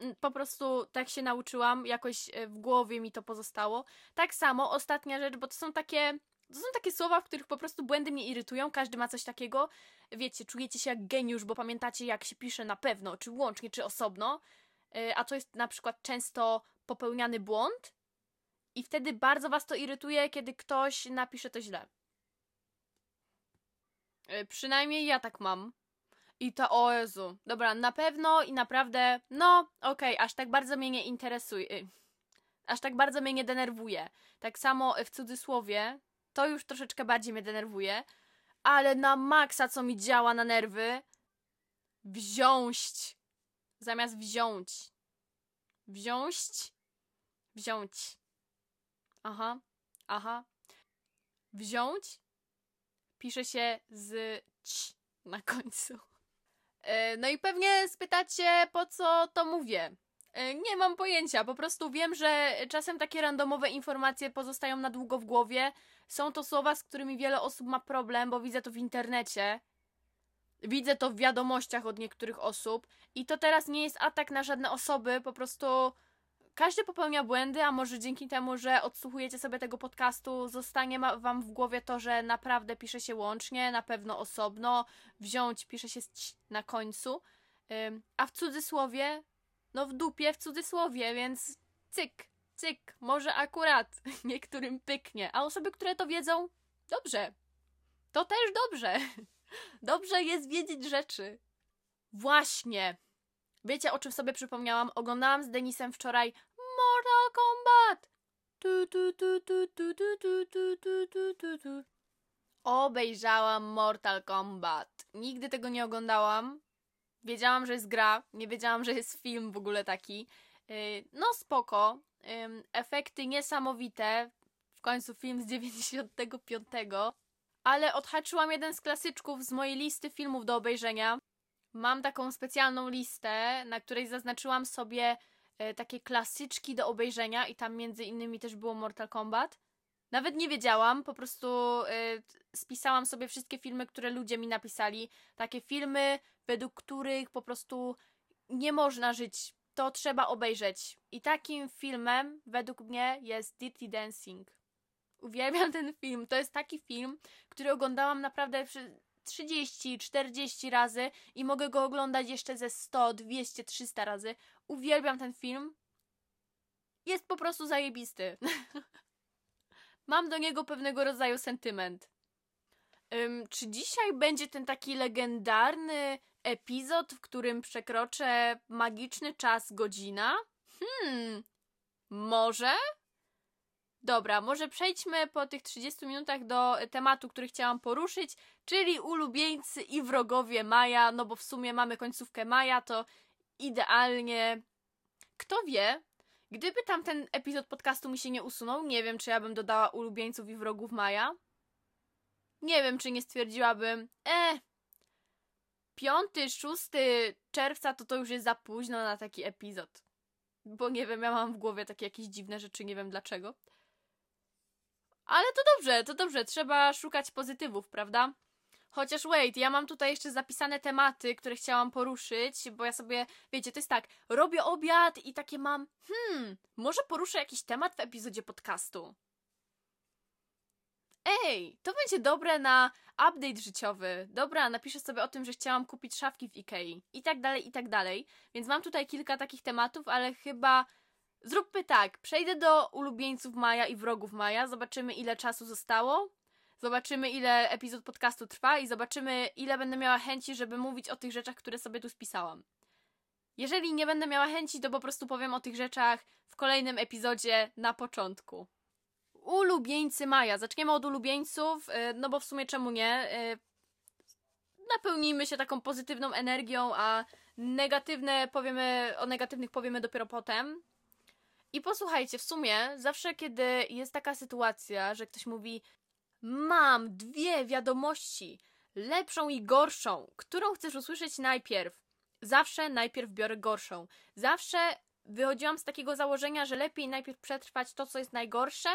Mm, po prostu tak się nauczyłam, jakoś e, w głowie mi to pozostało. Tak samo ostatnia rzecz, bo to są takie To są takie słowa, w których po prostu błędy mnie irytują, każdy ma coś takiego. Wiecie, czujecie się jak geniusz, bo pamiętacie jak się pisze na pewno, czy łącznie, czy osobno. Y, a to jest na przykład często popełniany błąd. I wtedy bardzo was to irytuje, kiedy ktoś napisze to źle. Y, przynajmniej ja tak mam. I to, o Jezu. Dobra, na pewno i naprawdę, no, okej, okay, aż tak bardzo mnie nie interesuje. Y, aż tak bardzo mnie nie denerwuje. Tak samo w cudzysłowie, to już troszeczkę bardziej mnie denerwuje. Ale na maksa, co mi działa na nerwy, wziąć zamiast wziąć. Wziąć, wziąć. Aha, aha. Wziąć pisze się z ć na końcu. E, no i pewnie spytacie, po co to mówię. E, nie mam pojęcia, po prostu wiem, że czasem takie randomowe informacje pozostają na długo w głowie. Są to słowa, z którymi wiele osób ma problem, bo widzę to w internecie. Widzę to w wiadomościach od niektórych osób. I to teraz nie jest atak na żadne osoby, po prostu każdy popełnia błędy, a może dzięki temu, że odsłuchujecie sobie tego podcastu, zostanie wam w głowie to, że naprawdę pisze się łącznie, na pewno osobno, wziąć pisze się na końcu, a w cudzysłowie, no w dupie w cudzysłowie, więc cyk, cyk, może akurat niektórym pyknie, a osoby, które to wiedzą, dobrze, to też dobrze. Dobrze jest wiedzieć rzeczy. Właśnie. Wiecie, o czym sobie przypomniałam? Oglądałam z Denisem wczoraj Mortal Kombat. Tu, tu, tu, tu, tu, tu, tu, tu, tu, tu, tu, tu. Obejrzałam Mortal Kombat. Nigdy tego nie oglądałam. Wiedziałam, że jest gra, nie wiedziałam, że jest film w ogóle taki. No spoko. Efekty niesamowite. W końcu film z 95 ale odhaczyłam jeden z klasyczków z mojej listy filmów do obejrzenia. Mam taką specjalną listę, na której zaznaczyłam sobie e, takie klasyczki do obejrzenia i tam między innymi też było Mortal Kombat. Nawet nie wiedziałam, po prostu e, spisałam sobie wszystkie filmy, które ludzie mi napisali. Takie filmy, według których po prostu nie można żyć. To trzeba obejrzeć. I takim filmem, według mnie, jest Dirty Dancing. Uwielbiam ten film. To jest taki film, który oglądałam naprawdę 30, 40 razy i mogę go oglądać jeszcze ze 100, 200, 300 razy. Uwielbiam ten film. Jest po prostu zajebisty. Mam do niego pewnego rodzaju sentyment. Um, czy dzisiaj będzie ten taki legendarny epizod, w którym przekroczę magiczny czas godzina? Hmm, może? Dobra, może przejdźmy po tych 30 minutach do tematu, który chciałam poruszyć, czyli ulubieńcy i wrogowie Maja, no bo w sumie mamy końcówkę Maja, to idealnie. Kto wie, gdyby tamten epizod podcastu mi się nie usunął, nie wiem, czy ja bym dodała ulubieńców i wrogów Maja. Nie wiem, czy nie stwierdziłabym, e, 5-6 czerwca to to już jest za późno na taki epizod. Bo nie wiem, ja mam w głowie takie jakieś dziwne rzeczy, nie wiem dlaczego. Ale to dobrze, to dobrze, trzeba szukać pozytywów, prawda? Chociaż wait, ja mam tutaj jeszcze zapisane tematy, które chciałam poruszyć, bo ja sobie, wiecie, to jest tak, robię obiad i takie mam, hmm, może poruszę jakiś temat w epizodzie podcastu. Ej, to będzie dobre na update życiowy. Dobra, napiszę sobie o tym, że chciałam kupić szafki w Ikei. I tak dalej, i tak dalej. Więc mam tutaj kilka takich tematów, ale chyba Zróbmy tak, przejdę do ulubieńców Maja i wrogów Maja, zobaczymy ile czasu zostało, zobaczymy ile epizod podcastu trwa i zobaczymy ile będę miała chęci, żeby mówić o tych rzeczach, które sobie tu spisałam. Jeżeli nie będę miała chęci, to po prostu powiem o tych rzeczach w kolejnym epizodzie na początku. Ulubieńcy Maja. Zaczniemy od ulubieńców, y, no bo w sumie czemu nie? Y, napełnijmy się taką pozytywną energią, a negatywne powiemy, o negatywnych powiemy dopiero potem. I posłuchajcie, w sumie zawsze kiedy jest taka sytuacja, że ktoś mówi mam dwie wiadomości, lepszą i gorszą, którą chcesz usłyszeć najpierw? Zawsze najpierw biorę gorszą. Zawsze wychodziłam z takiego założenia, że lepiej najpierw przetrwać to, co jest najgorsze,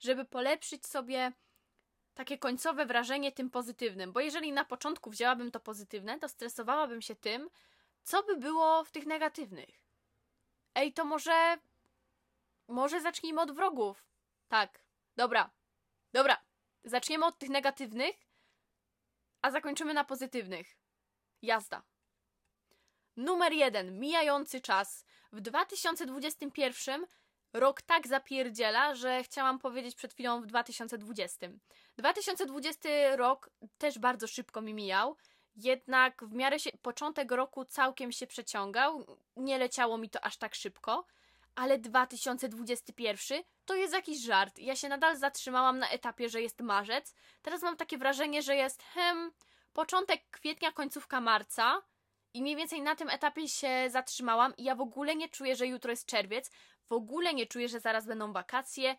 żeby polepszyć sobie takie końcowe wrażenie tym pozytywnym. Bo jeżeli na początku wzięłabym to pozytywne, to stresowałabym się tym, co by było w tych negatywnych. Ej, to może może zacznijmy od wrogów. Tak. Dobra. Dobra. Zaczniemy od tych negatywnych, a zakończymy na pozytywnych. Jazda. Numer jeden. Mijający czas. W 2021 rok tak zapierdziela, że chciałam powiedzieć przed chwilą w 2020. 2020 rok też bardzo szybko mi mijał, jednak w miarę się początek roku całkiem się przeciągał, nie leciało mi to aż tak szybko, ale 2021 to jest jakiś żart. Ja się nadal zatrzymałam na etapie, że jest marzec. Teraz mam takie wrażenie, że jest hem, początek kwietnia, końcówka marca. I mniej więcej na tym etapie się zatrzymałam i ja w ogóle nie czuję, że jutro jest czerwiec, w ogóle nie czuję, że zaraz będą wakacje,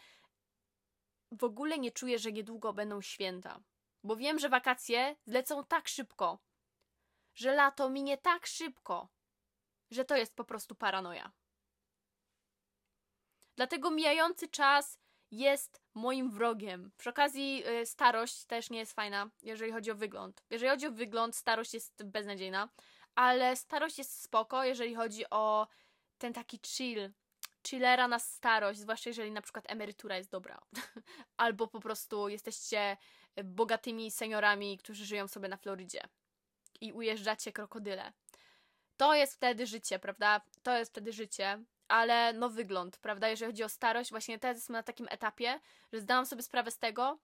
w ogóle nie czuję, że niedługo będą święta. Bo wiem, że wakacje zlecą tak szybko, że lato minie tak szybko, że to jest po prostu paranoja. Dlatego mijający czas jest moim wrogiem. Przy okazji y, starość też nie jest fajna, jeżeli chodzi o wygląd. Jeżeli chodzi o wygląd, starość jest beznadziejna, ale starość jest spoko, jeżeli chodzi o ten taki chill, chillera na starość, zwłaszcza jeżeli na przykład emerytura jest dobra. Albo po prostu jesteście bogatymi seniorami, którzy żyją sobie na Florydzie i ujeżdżacie krokodyle. To jest wtedy życie, prawda? To jest wtedy życie, ale no wygląd, prawda? Jeżeli chodzi o starość, właśnie teraz jestem na takim etapie, że zdałam sobie sprawę z tego,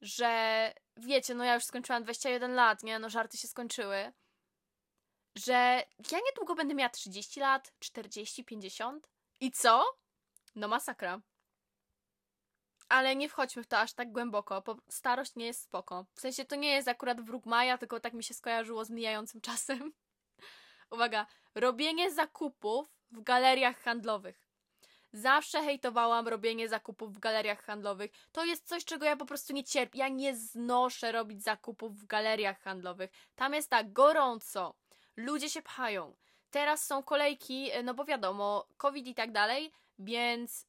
że wiecie, no ja już skończyłam 21 lat, nie? No żarty się skończyły. Że ja niedługo będę miała 30 lat, 40, 50 i co? No masakra. Ale nie wchodźmy w to aż tak głęboko. Starość nie jest spoko. W sensie to nie jest akurat wróg Maja, tylko tak mi się skojarzyło z mijającym czasem. Uwaga, robienie zakupów w galeriach handlowych. Zawsze hejtowałam robienie zakupów w galeriach handlowych. To jest coś, czego ja po prostu nie cierpię. Ja nie znoszę robić zakupów w galeriach handlowych. Tam jest tak gorąco. Ludzie się pchają. Teraz są kolejki, e, no bo wiadomo, COVID i tak dalej, więc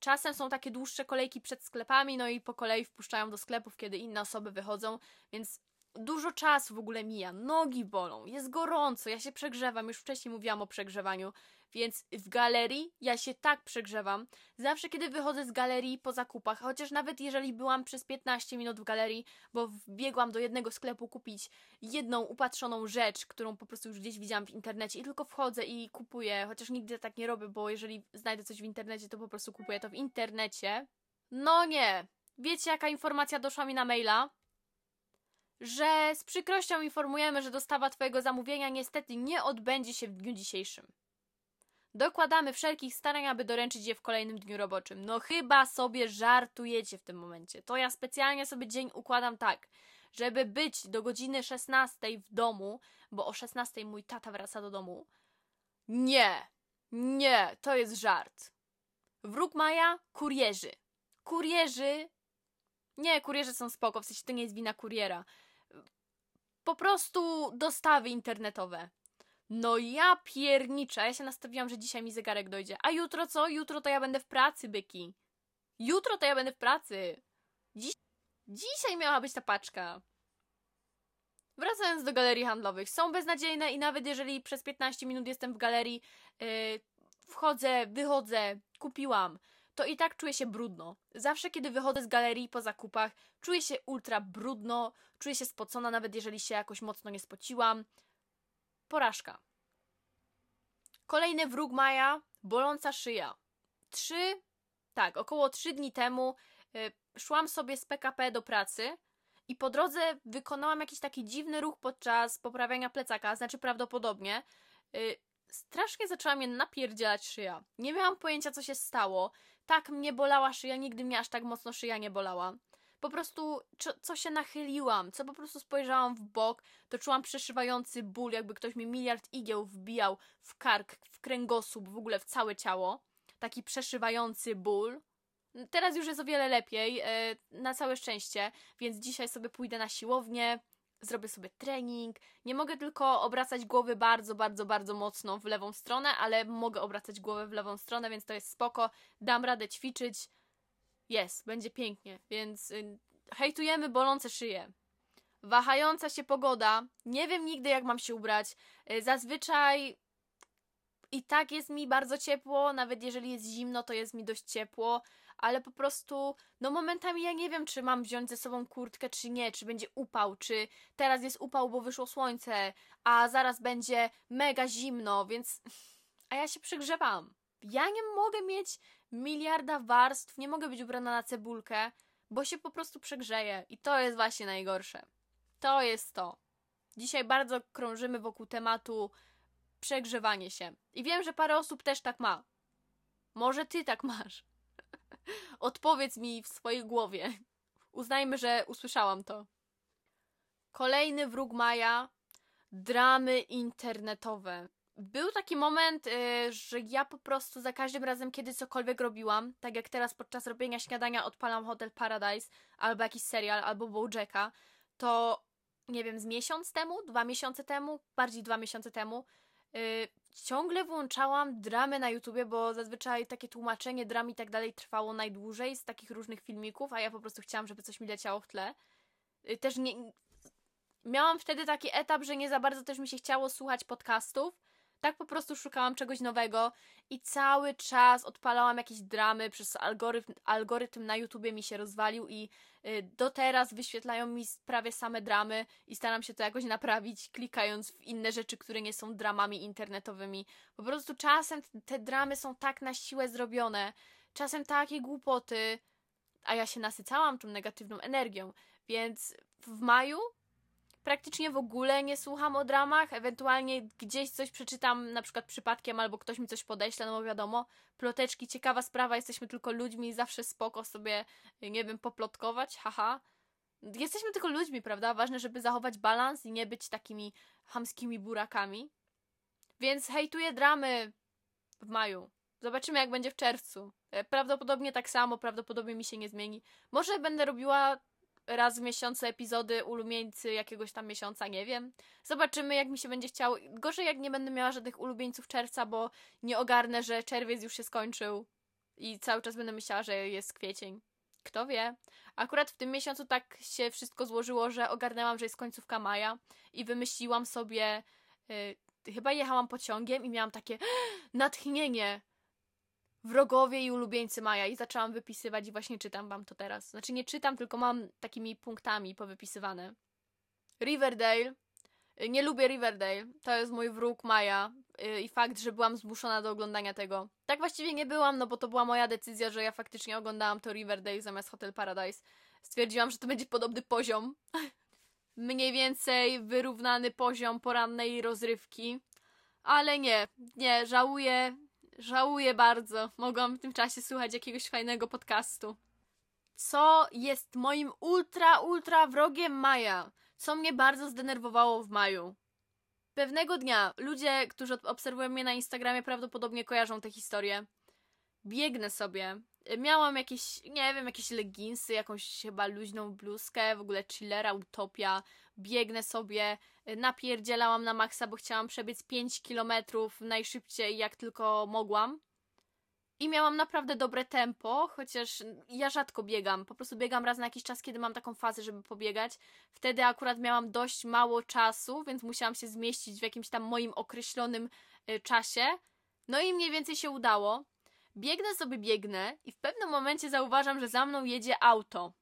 czasem są takie dłuższe kolejki przed sklepami, no i po kolei wpuszczają do sklepów, kiedy inne osoby wychodzą, więc dużo czasu w ogóle mija, nogi bolą, jest gorąco, ja się przegrzewam, już wcześniej mówiłam o przegrzewaniu, więc w galerii ja się tak przegrzewam. Zawsze, kiedy wychodzę z galerii po zakupach, chociaż nawet jeżeli byłam przez 15 minut w galerii, bo wbiegłam do jednego sklepu kupić jedną upatrzoną rzecz, którą po prostu już gdzieś widziałam w internecie i tylko wchodzę i kupuję, chociaż nigdy tak nie robię, bo jeżeli znajdę coś w internecie, to po prostu kupuję to w internecie. No nie. Wiecie, jaka informacja doszła mi na maila? Że z przykrością informujemy, że dostawa Twojego zamówienia niestety nie odbędzie się w dniu dzisiejszym. Dokładamy wszelkich starań, aby doręczyć je w kolejnym dniu roboczym. No chyba sobie żartujecie w tym momencie. To ja specjalnie sobie dzień układam tak, żeby być do godziny 16 w domu, bo o 16 mój tata wraca do domu. Nie, nie, to jest żart. Wróg Maja? Kurierzy. Kurierzy. Nie, kurierzy są spoko, w sensie to nie jest wina kuriera. Po prostu dostawy internetowe. No ja pierniczę, ja się nastawiłam, że dzisiaj mi zegarek dojdzie. A jutro co? Jutro to ja będę w pracy, byki. Jutro to ja będę w pracy. Dziś... Dzisiaj miała być ta paczka. Wracając do galerii handlowych. Są beznadziejne i nawet jeżeli przez 15 minut jestem w galerii, yy, wchodzę, wychodzę, kupiłam, to i tak czuję się brudno. Zawsze, kiedy wychodzę z galerii po zakupach, czuję się ultra brudno, czuję się spocona, nawet jeżeli się jakoś mocno nie spociłam. Porażka. Kolejny wróg Maja, boląca szyja. Trzy, tak, około trzy dni temu y, szłam sobie z PKP do pracy i po drodze wykonałam jakiś taki dziwny ruch podczas poprawiania plecaka, znaczy prawdopodobnie. Y, strasznie zaczęła mnie napierdzielać szyja. Nie miałam pojęcia, co się stało. Tak mnie bolała szyja, nigdy mnie aż tak mocno szyja nie bolała po prostu co, co się nachyliłam, co po prostu spojrzałam w bok, to czułam przeszywający ból, jakby ktoś mi miliard igieł wbijał w kark, w kręgosłup, w ogóle w całe ciało. Taki przeszywający ból. Teraz już jest o wiele lepiej, e, na całe szczęście, więc dzisiaj sobie pójdę na siłownię, zrobię sobie trening. Nie mogę tylko obracać głowy bardzo, bardzo, bardzo mocno w lewą stronę, ale mogę obracać głowę w lewą stronę, więc to jest spoko. Dam radę ćwiczyć jest, będzie pięknie, więc y, hejtujemy bolące szyje. Wahająca się pogoda. Nie wiem nigdy, jak mam się ubrać. Y, zazwyczaj i tak jest mi bardzo ciepło, nawet jeżeli jest zimno, to jest mi dość ciepło, ale po prostu, no momentami ja nie wiem, czy mam wziąć ze sobą kurtkę, czy nie, czy będzie upał, czy teraz jest upał, bo wyszło słońce, a zaraz będzie mega zimno, więc. A ja się przegrzewam. Ja nie mogę mieć miliarda warstw, nie mogę być ubrana na cebulkę, bo się po prostu przegrzeję. I to jest właśnie najgorsze. To jest to. Dzisiaj bardzo krążymy wokół tematu przegrzewanie się. I wiem, że parę osób też tak ma. Może ty tak masz. Odpowiedz mi w swojej głowie. Uznajmy, że usłyszałam to. Kolejny wróg Maja. Dramy internetowe. Był taki moment, yy, że ja po prostu za każdym razem, kiedy cokolwiek robiłam, tak jak teraz podczas robienia śniadania odpalam Hotel Paradise, albo jakiś serial, albo Bojacka, to nie wiem, z miesiąc temu, dwa miesiące temu, bardziej dwa miesiące temu, yy, ciągle włączałam dramy na YouTubie, bo zazwyczaj takie tłumaczenie dram i tak dalej trwało najdłużej z takich różnych filmików, a ja po prostu chciałam, żeby coś mi leciało w tle. Yy, też nie... Miałam wtedy taki etap, że nie za bardzo też mi się chciało słuchać podcastów, tak po prostu szukałam czegoś nowego i cały czas odpalałam jakieś dramy, przez algorytm, algorytm na YouTubie mi się rozwalił i y, do teraz wyświetlają mi prawie same dramy i staram się to jakoś naprawić, klikając w inne rzeczy, które nie są dramami internetowymi. Po prostu czasem te dramy są tak na siłę zrobione, czasem takie głupoty, a ja się nasycałam tą negatywną energią, więc w maju praktycznie w ogóle nie słucham o dramach, ewentualnie gdzieś coś przeczytam, na przykład przypadkiem, albo ktoś mi coś podeśle, no bo wiadomo, ploteczki, ciekawa sprawa, jesteśmy tylko ludźmi zawsze spoko sobie, nie wiem, poplotkować, haha. Jesteśmy tylko ludźmi, prawda? Ważne, żeby zachować balans i nie być takimi hamskimi burakami. Więc hejtuję dramy w maju. Zobaczymy, jak będzie w czerwcu. E, prawdopodobnie tak samo, prawdopodobnie mi się nie zmieni. Może będę robiła raz w miesiącu epizody ulubieńcy jakiegoś tam miesiąca, nie wiem. Zobaczymy, jak mi się będzie chciało. Gorzej, jak nie będę miała żadnych ulubieńców czerwca, bo nie ogarnę, że czerwiec już się skończył i cały czas będę myślała, że jest kwiecień. Kto wie? Akurat w tym miesiącu tak się wszystko złożyło, że ogarnęłam, że jest końcówka maja i wymyśliłam sobie. Yy, chyba jechałam pociągiem i miałam takie natchnienie wrogowie i ulubieńcy Maja i zaczęłam wypisywać i właśnie czytam wam to teraz. Znaczy nie czytam, tylko mam takimi punktami powypisywane. Riverdale. Y, nie lubię Riverdale. To jest mój wróg Maja y, i fakt, że byłam zmuszona do oglądania tego. Tak właściwie nie byłam, no bo to była moja decyzja, że ja faktycznie oglądałam to Riverdale zamiast Hotel Paradise. Stwierdziłam, że to będzie podobny poziom. Mniej więcej wyrównany poziom porannej rozrywki. Ale nie, nie, żałuję, Żałuję bardzo. Mogłam w tym czasie słuchać jakiegoś fajnego podcastu. Co jest moim ultra, ultra wrogiem maja? Co mnie bardzo zdenerwowało w maju? Pewnego dnia ludzie, którzy obserwują mnie na Instagramie, prawdopodobnie kojarzą tę historię. Biegnę sobie. Miałam jakieś, nie wiem, jakieś leginsy, jakąś chyba luźną bluzkę, w ogóle chillera, utopia. Biegnę sobie, napierdzielałam na maksa, bo chciałam przebiec 5 kilometrów najszybciej jak tylko mogłam. I miałam naprawdę dobre tempo, chociaż ja rzadko biegam. Po prostu biegam raz na jakiś czas, kiedy mam taką fazę, żeby pobiegać. Wtedy akurat miałam dość mało czasu, więc musiałam się zmieścić w jakimś tam moim określonym y, czasie. No i mniej więcej się udało. Biegnę sobie, biegnę i w pewnym momencie zauważam, że za mną jedzie auto.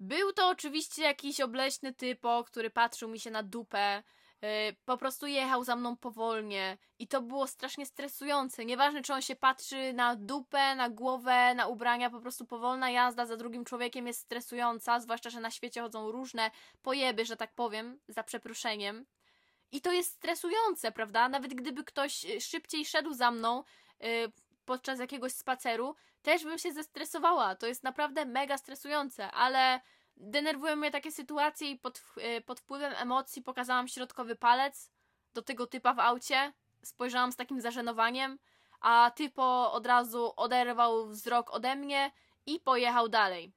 Był to oczywiście jakiś obleśny typo, który patrzył mi się na dupę. Yy, po prostu jechał za mną powolnie i to było strasznie stresujące. Nieważne, czy on się patrzy na dupę, na głowę, na ubrania, po prostu powolna jazda za drugim człowiekiem jest stresująca, zwłaszcza, że na świecie chodzą różne pojeby, że tak powiem, za przeproszeniem. I to jest stresujące, prawda? Nawet gdyby ktoś y, szybciej szedł za mną yy, podczas jakiegoś spaceru, też bym się zestresowała. To jest naprawdę mega stresujące, ale denerwują mnie takie sytuacje i pod, yy, pod wpływem emocji pokazałam środkowy palec do tego typa w aucie. Spojrzałam z takim zażenowaniem, a typo od razu oderwał wzrok ode mnie i pojechał dalej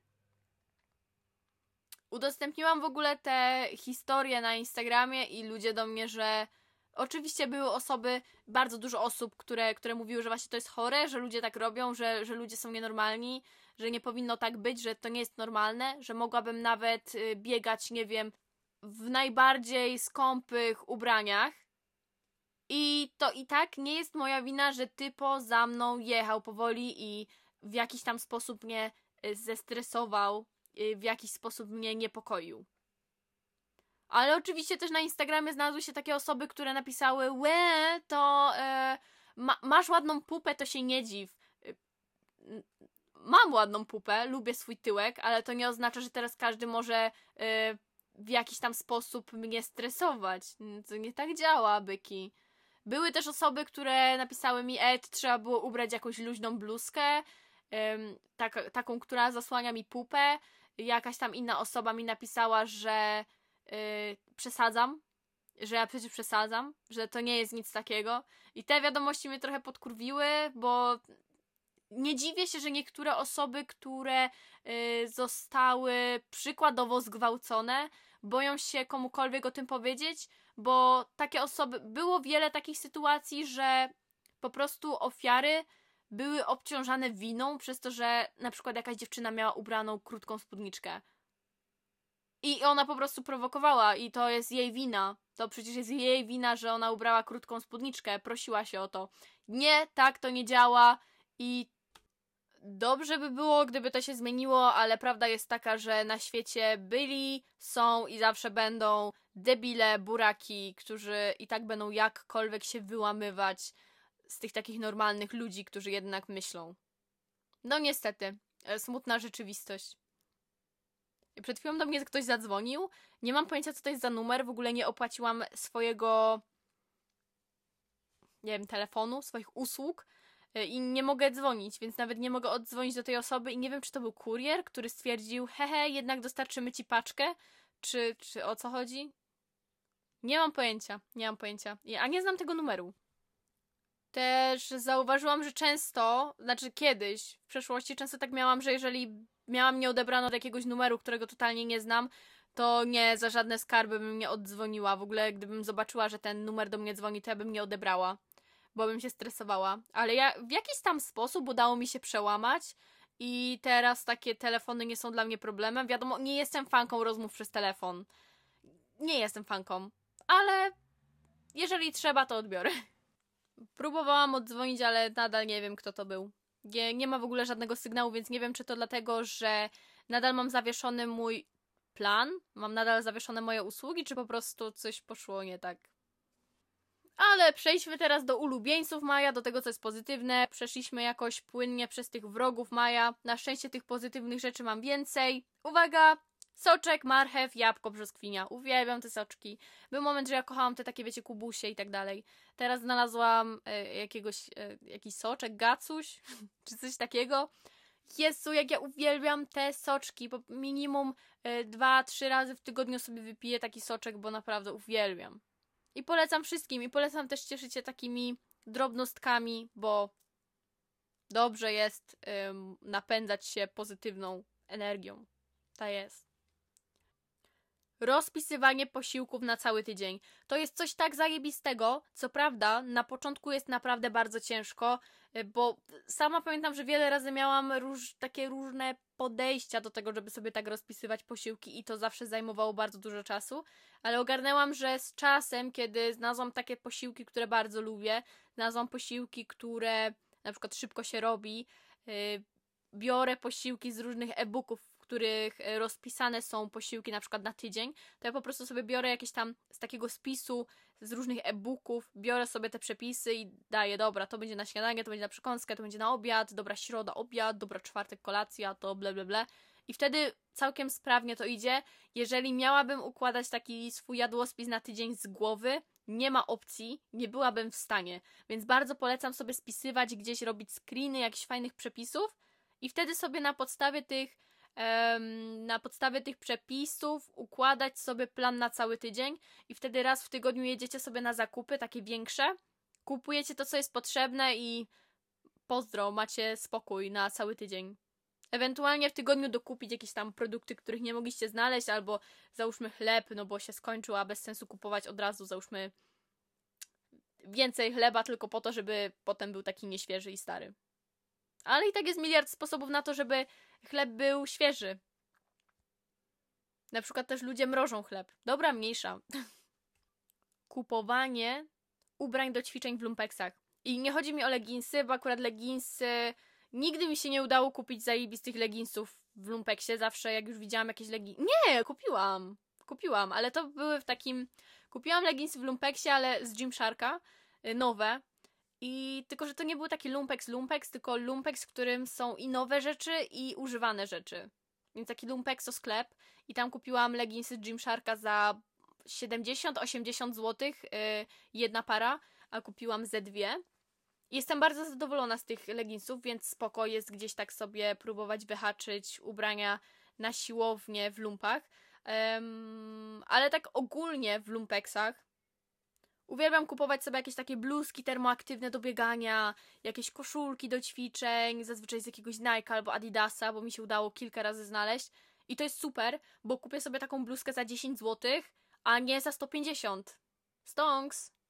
udostępniłam w ogóle te historie na Instagramie i ludzie do mnie, że oczywiście były osoby, bardzo dużo osób, które, które mówiły, że właśnie to jest chore, że ludzie tak robią, że, że ludzie są nienormalni, że nie powinno tak być, że to nie jest normalne, że mogłabym nawet y, biegać, nie wiem, w najbardziej skąpych ubraniach I to i tak nie jest moja wina, że typo za mną jechał powoli i w jakiś tam sposób mnie y, zestresował, y, w jakiś sposób mnie niepokoił. Ale oczywiście też na Instagramie znalazły się takie osoby, które napisały Łe, to e, ma, masz ładną pupę, to się nie dziw. Mam ładną pupę, lubię swój tyłek, ale to nie oznacza, że teraz każdy może e, w jakiś tam sposób mnie stresować. To nie tak działa, byki. Były też osoby, które napisały mi, e, trzeba było ubrać jakąś luźną bluzkę, tak, taką, która zasłania mi pupę. Jakaś tam inna osoba mi napisała, że yy, przesadzam, że ja przecież przesadzam, że to nie jest nic takiego. I te wiadomości mnie trochę podkurwiły, bo nie dziwię się, że niektóre osoby, które yy, zostały przykładowo zgwałcone, boją się komukolwiek o tym powiedzieć, bo takie osoby, było wiele takich sytuacji, że po prostu ofiary były obciążane winą przez to, że na przykład jakaś dziewczyna miała ubraną krótką spódniczkę. I ona po prostu prowokowała i to jest jej wina. To przecież jest jej wina, że ona ubrała krótką spódniczkę, prosiła się o to. Nie, tak to nie działa i dobrze by było, gdyby to się zmieniło, ale prawda jest taka, że na świecie byli, są i zawsze będą debile, buraki, którzy i tak będą jakkolwiek się wyłamywać z tych takich normalnych ludzi, którzy jednak myślą. No niestety, e, smutna rzeczywistość. Przed chwilą do mnie ktoś zadzwonił. Nie mam pojęcia, co to jest za numer. W ogóle nie opłaciłam swojego, nie wiem, telefonu, swoich usług e, i nie mogę dzwonić, więc nawet nie mogę oddzwonić do tej osoby i nie wiem, czy to był kurier, który stwierdził, hehe, jednak dostarczymy ci paczkę, czy, czy o co chodzi? Nie mam pojęcia, nie mam pojęcia. A nie znam tego numeru. Też zauważyłam, że często, znaczy kiedyś, w przeszłości często tak miałam, że jeżeli miałam nie odebrano od jakiegoś numeru, którego totalnie nie znam, to nie za żadne skarby bym nie oddzwoniła. W ogóle gdybym zobaczyła, że ten numer do mnie dzwoni, to ja bym nie odebrała, bo bym się stresowała. Ale ja w jakiś tam sposób udało mi się przełamać i teraz takie telefony nie są dla mnie problemem. Wiadomo, nie jestem fanką rozmów przez telefon. Nie jestem fanką, ale jeżeli trzeba, to odbiorę. Próbowałam oddzwonić, ale nadal nie wiem, kto to był. Nie, nie ma w ogóle żadnego sygnału, więc nie wiem, czy to dlatego, że nadal mam zawieszony mój plan, mam nadal zawieszone moje usługi, czy po prostu coś poszło nie tak. Ale przejdźmy teraz do ulubieńców Maja, do tego, co jest pozytywne. Przeszliśmy jakoś płynnie przez tych wrogów Maja. Na szczęście tych pozytywnych rzeczy mam więcej. Uwaga! Soczek, marchew, jabłko, brzoskwinia. Uwielbiam te soczki. Był moment, że ja kochałam te takie, wiecie, kubusie i tak dalej. Teraz znalazłam e, jakiegoś, e, jakiś soczek, gacuś, czy coś takiego. Jezu, jak ja uwielbiam te soczki, bo minimum e, dwa, trzy razy w tygodniu sobie wypiję taki soczek, bo naprawdę uwielbiam. I polecam wszystkim. I polecam też cieszyć się takimi drobnostkami, bo dobrze jest napędzać się pozytywną energią. Ta jest rozpisywanie posiłków na cały tydzień. To jest coś tak zajebistego, co prawda na początku jest naprawdę bardzo ciężko, y, bo sama pamiętam, że wiele razy miałam róż, takie różne podejścia do tego, żeby sobie tak rozpisywać posiłki i to zawsze zajmowało bardzo dużo czasu, ale ogarnęłam, że z czasem, kiedy znalazłam takie posiłki, które bardzo lubię, znalazłam posiłki, które na przykład szybko się robi, yy, biorę posiłki z różnych e-booków, których e, rozpisane są posiłki na przykład na tydzień, to ja po prostu sobie biorę jakieś tam z takiego spisu z różnych e-booków, biorę sobie te przepisy i daję, dobra, to będzie na śniadanie, to będzie na przekąskę, to będzie na obiad, dobra, środa, obiad, dobra, czwartek, kolacja, to ble, ble, ble. I wtedy całkiem sprawnie to idzie. Jeżeli miałabym układać taki swój jadłospis na tydzień z głowy, nie ma opcji, nie byłabym w stanie. Więc bardzo polecam sobie spisywać, gdzieś robić screeny jakichś fajnych przepisów i wtedy sobie na podstawie tych na podstawie tych przepisów układać sobie plan na cały tydzień i wtedy raz w tygodniu jedziecie sobie na zakupy, takie większe, kupujecie to, co jest potrzebne i pozdro, macie spokój na cały tydzień. Ewentualnie w tygodniu dokupić jakieś tam produkty, których nie mogliście znaleźć, albo załóżmy chleb, no bo się skończył, a bez sensu kupować od razu, załóżmy więcej chleba tylko po to, żeby potem był taki nieświeży i stary. Ale i tak jest miliard sposobów na to, żeby chleb był świeży. Na przykład też ludzie mrożą chleb. Dobra, mniejsza. Kupowanie ubrań do ćwiczeń w lumpeksach. I nie chodzi mi o leginsy, bo akurat leginsy... Nigdy mi się nie udało kupić zajebistych leginsów w lumpeksie. Zawsze jak już widziałam jakieś leginsy... Nie, kupiłam! Kupiłam, ale to były w takim... Kupiłam leginsy w lumpeksie, ale z Gymsharka. Y, nowe. I tylko, że to nie był taki lumpex lumpex, tylko lumpex, w którym są i nowe rzeczy, i używane rzeczy. Więc taki lumpexo sklep. I tam kupiłam leginsy Gymsharka za 70-80 zł. Yy, jedna para, a kupiłam ze dwie. Jestem bardzo zadowolona z tych leginsów, więc spoko jest gdzieś tak sobie próbować wyhaczyć ubrania na siłownię w lumpach. Um, ale tak ogólnie w lumpeksach Uwielbiam kupować sobie jakieś takie bluzki termoaktywne do biegania, jakieś koszulki do ćwiczeń, zazwyczaj z jakiegoś Nike albo Adidasa, bo mi się udało kilka razy znaleźć. I to jest super, bo kupię sobie taką bluzkę za 10 zł, a nie za 150. Stonks!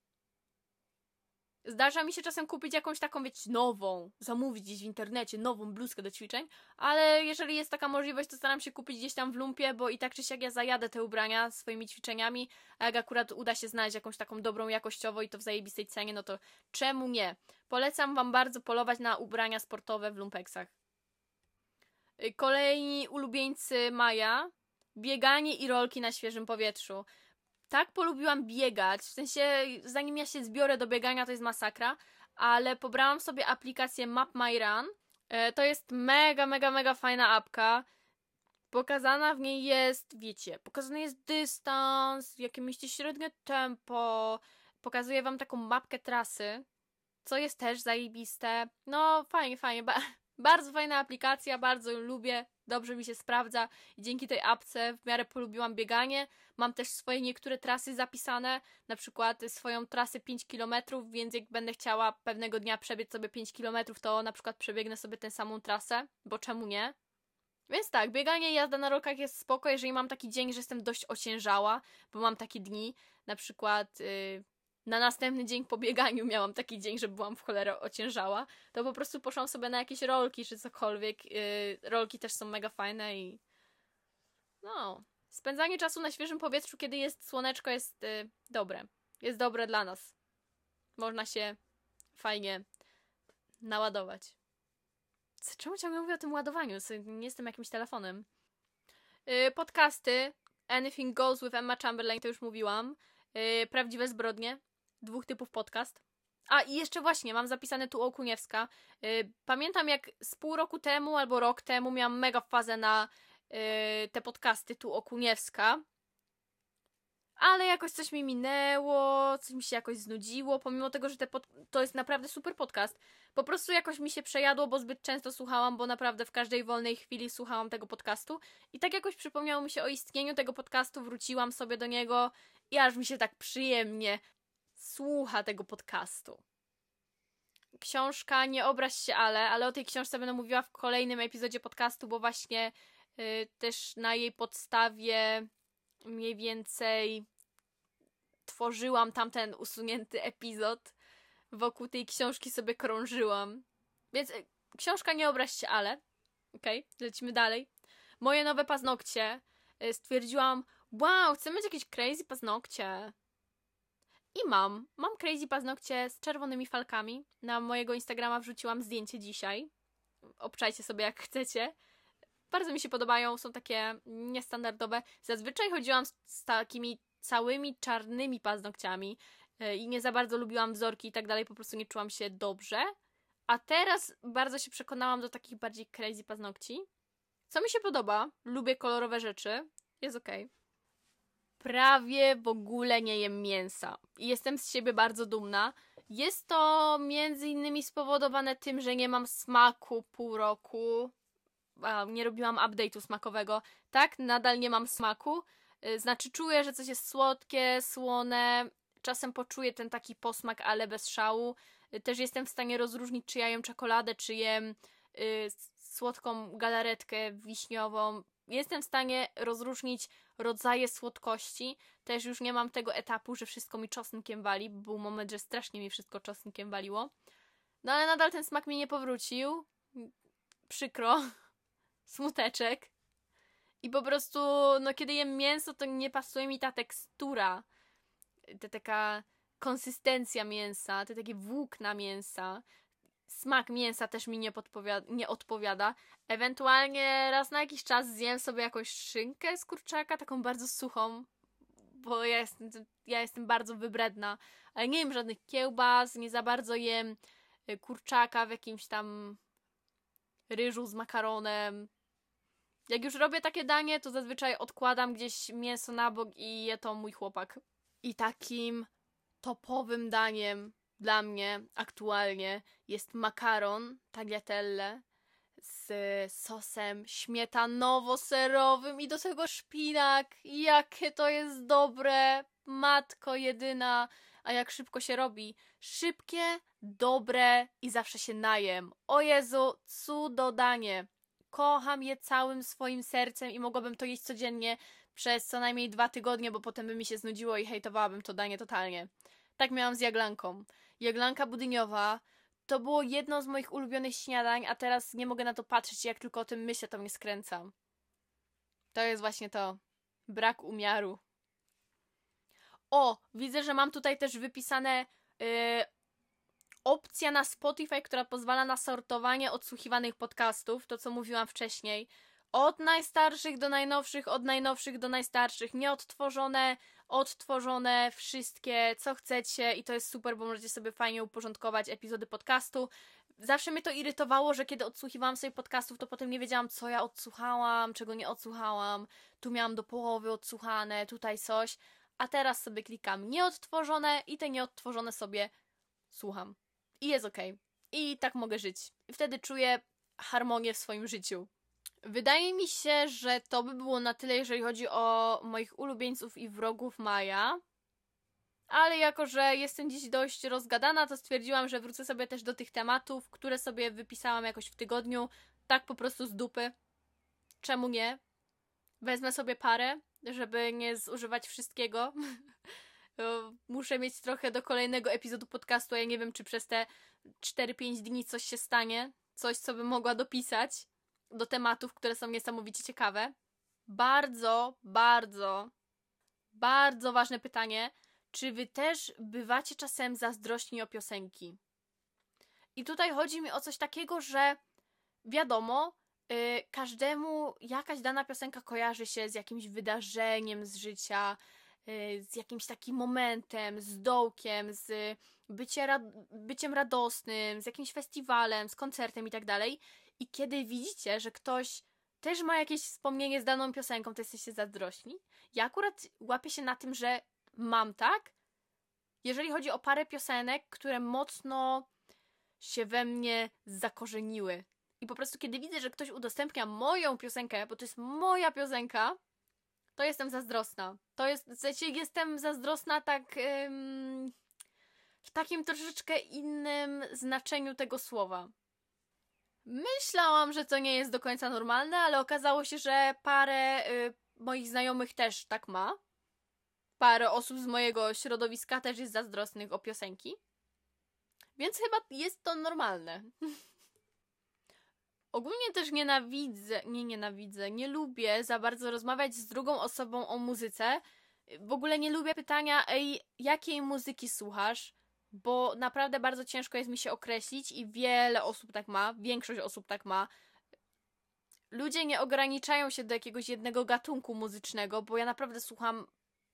Zdarza mi się czasem kupić jakąś taką, wiecie, nową, zamówić gdzieś w internecie, nową bluzkę do ćwiczeń, ale jeżeli jest taka możliwość, to staram się kupić gdzieś tam w lumpie, bo i tak czy siak ja zajadę te ubrania swoimi ćwiczeniami, a jak akurat uda się znaleźć jakąś taką dobrą jakościowo i to w zajebistej cenie, no to czemu nie? Polecam Wam bardzo polować na ubrania sportowe w lumpeksach. Kolejni ulubieńcy Maja, bieganie i rolki na świeżym powietrzu tak polubiłam biegać, w sensie zanim ja się zbiorę do biegania to jest masakra, ale pobrałam sobie aplikację Map My Run. E, to jest mega, mega, mega fajna apka. Pokazana w niej jest, wiecie, pokazany jest dystans, jakie mieści średnie tempo, pokazuje wam taką mapkę trasy, co jest też zajebiste. No, fajnie, fajnie. Ba bardzo fajna aplikacja, bardzo ją lubię dobrze mi się sprawdza i dzięki tej apce w miarę polubiłam bieganie. Mam też swoje niektóre trasy zapisane, na przykład swoją trasę 5 km, więc jak będę chciała pewnego dnia przebiec sobie 5 km, to na przykład przebiegnę sobie tę samą trasę, bo czemu nie? Więc tak, bieganie i jazda na rolkach jest spoko, jeżeli mam taki dzień, że jestem dość ociężała, bo mam takie dni, na przykład yy, na następny dzień po bieganiu miałam taki dzień, że byłam w cholerę ociężała, to po prostu poszłam sobie na jakieś rolki czy cokolwiek. Yy, rolki też są mega fajne i no, spędzanie czasu na świeżym powietrzu, kiedy jest słoneczko, jest yy, dobre. Jest dobre dla nas. Można się fajnie naładować. Czemu ciągle mówię o tym ładowaniu? Nie jestem jakimś telefonem. Yy, podcasty Anything Goes with Emma Chamberlain, to już mówiłam. Prawdziwe zbrodnie dwóch typów podcast. A i jeszcze właśnie, mam zapisane tu Okuniewska. Yy, pamiętam jak z pół roku temu albo rok temu miałam mega fazę na yy, te podcasty tu Okuniewska. Ale jakoś coś mi minęło, coś mi się jakoś znudziło, pomimo tego, że pod... to jest naprawdę super podcast. Po prostu jakoś mi się przejadło, bo zbyt często słuchałam, bo naprawdę w każdej wolnej chwili słuchałam tego podcastu. I tak jakoś przypomniało mi się o istnieniu tego podcastu, wróciłam sobie do niego i aż mi się tak przyjemnie słucha tego podcastu. Książka Nie obraź się, ale, ale o tej książce będę mówiła w kolejnym epizodzie podcastu, bo właśnie y, też na jej podstawie mniej więcej tworzyłam tamten usunięty epizod. Wokół tej książki sobie krążyłam. Więc y, książka Nie obraź się, ale. Okej, okay, lecimy dalej. Moje nowe paznokcie. Y, stwierdziłam, wow, chcę mieć jakieś crazy paznokcie. I mam. Mam crazy paznokcie z czerwonymi falkami. Na mojego Instagrama wrzuciłam zdjęcie dzisiaj. Obczajcie sobie jak chcecie. Bardzo mi się podobają, są takie niestandardowe. Zazwyczaj chodziłam z, z takimi całymi czarnymi paznokciami yy, i nie za bardzo lubiłam wzorki i tak dalej, po prostu nie czułam się dobrze. A teraz bardzo się przekonałam do takich bardziej crazy paznokci. Co mi się podoba, lubię kolorowe rzeczy, jest okej. Okay prawie w ogóle nie jem mięsa. I jestem z siebie bardzo dumna. Jest to między innymi spowodowane tym, że nie mam smaku pół roku. Nie robiłam update'u smakowego. Tak, nadal nie mam smaku. Y, znaczy czuję, że coś jest słodkie, słone. Czasem poczuję ten taki posmak, ale bez szału. Y, też jestem w stanie rozróżnić, czy ja jem czekoladę, czy jem y, słodką galaretkę wiśniową. Jestem w stanie rozróżnić rodzaje słodkości. Też już nie mam tego etapu, że wszystko mi czosnkiem wali. Był moment, że strasznie mi wszystko czosnkiem waliło. No ale nadal ten smak mi nie powrócił. Przykro. Smuteczek. I po prostu, no kiedy jem mięso, to nie pasuje mi ta tekstura. Ta taka konsystencja mięsa, te takie włókna mięsa, smak mięsa też mi nie, nie odpowiada. Ewentualnie raz na jakiś czas zjem sobie jakąś szynkę z kurczaka, taką bardzo suchą, bo ja jestem, ja jestem bardzo wybredna. Ale nie jem żadnych kiełbas, nie za bardzo jem y, kurczaka w jakimś tam ryżu z makaronem. Jak już robię takie danie, to zazwyczaj odkładam gdzieś mięso na bok i je to mój chłopak. I takim topowym daniem dla mnie aktualnie jest makaron tagliatelle z sosem śmietanowo-serowym i do tego szpinak. Jakie to jest dobre! Matko jedyna! A jak szybko się robi? Szybkie, dobre i zawsze się najem. O Jezu, cudodanie! Kocham je całym swoim sercem i mogłabym to jeść codziennie przez co najmniej dwa tygodnie, bo potem by mi się znudziło i hejtowałabym to danie totalnie. Tak miałam z jaglanką. Jaglanka budyniowa to było jedno z moich ulubionych śniadań, a teraz nie mogę na to patrzeć, jak tylko o tym myślę, to mnie skręcam. To jest właśnie to. Brak umiaru. O, widzę, że mam tutaj też wypisane yy, opcja na Spotify, która pozwala na sortowanie odsłuchiwanych podcastów, to co mówiłam wcześniej. Od najstarszych do najnowszych, od najnowszych do najstarszych, nieodtworzone, odtworzone, wszystkie, co chcecie i to jest super, bo możecie sobie fajnie uporządkować epizody podcastu. Zawsze mnie to irytowało, że kiedy odsłuchiwałam sobie podcastów, to potem nie wiedziałam, co ja odsłuchałam, czego nie odsłuchałam. Tu miałam do połowy odsłuchane, tutaj coś, a teraz sobie klikam nieodtworzone i te nieodtworzone sobie słucham. I jest ok. I tak mogę żyć. I wtedy czuję harmonię w swoim życiu. Wydaje mi się, że to by było na tyle, jeżeli chodzi o moich ulubieńców i wrogów Maja. Ale jako, że jestem dziś dość rozgadana, to stwierdziłam, że wrócę sobie też do tych tematów, które sobie wypisałam jakoś w tygodniu, tak po prostu z dupy. Czemu nie? Wezmę sobie parę, żeby nie zużywać wszystkiego. Muszę mieć trochę do kolejnego epizodu podcastu, a ja nie wiem, czy przez te 4-5 dni coś się stanie. Coś, co bym mogła dopisać do tematów, które są niesamowicie ciekawe. Bardzo, bardzo, bardzo ważne pytanie. Czy wy też bywacie czasem zazdrośni o piosenki? I tutaj chodzi mi o coś takiego, że wiadomo, yy, każdemu jakaś dana piosenka kojarzy się z jakimś wydarzeniem z życia, yy, z jakimś takim momentem, z dołkiem, z bycie ra byciem radosnym, z jakimś festiwalem, z koncertem i tak dalej. I kiedy widzicie, że ktoś też ma jakieś wspomnienie z daną piosenką, to jesteście zazdrośni. Ja akurat łapię się na tym, że mam tak, jeżeli chodzi o parę piosenek, które mocno się we mnie zakorzeniły. I po prostu, kiedy widzę, że ktoś udostępnia moją piosenkę, bo to jest moja piosenka, to jestem zazdrosna. To jest, w sensie jestem zazdrosna tak ym, w takim troszeczkę innym znaczeniu tego słowa. Myślałam, że to nie jest do końca normalne, ale okazało się, że parę y, moich znajomych też tak ma. Parę osób z mojego środowiska też jest zazdrosnych o piosenki. Więc chyba jest to normalne. Ogólnie też nienawidzę, nie nienawidzę, nie lubię za bardzo rozmawiać z drugą osobą o muzyce. W ogóle nie lubię pytania, ej, jakiej muzyki słuchasz? Bo naprawdę bardzo ciężko jest mi się określić i wiele osób tak ma, większość osób tak ma. Ludzie nie ograniczają się do jakiegoś jednego gatunku muzycznego, bo ja naprawdę słucham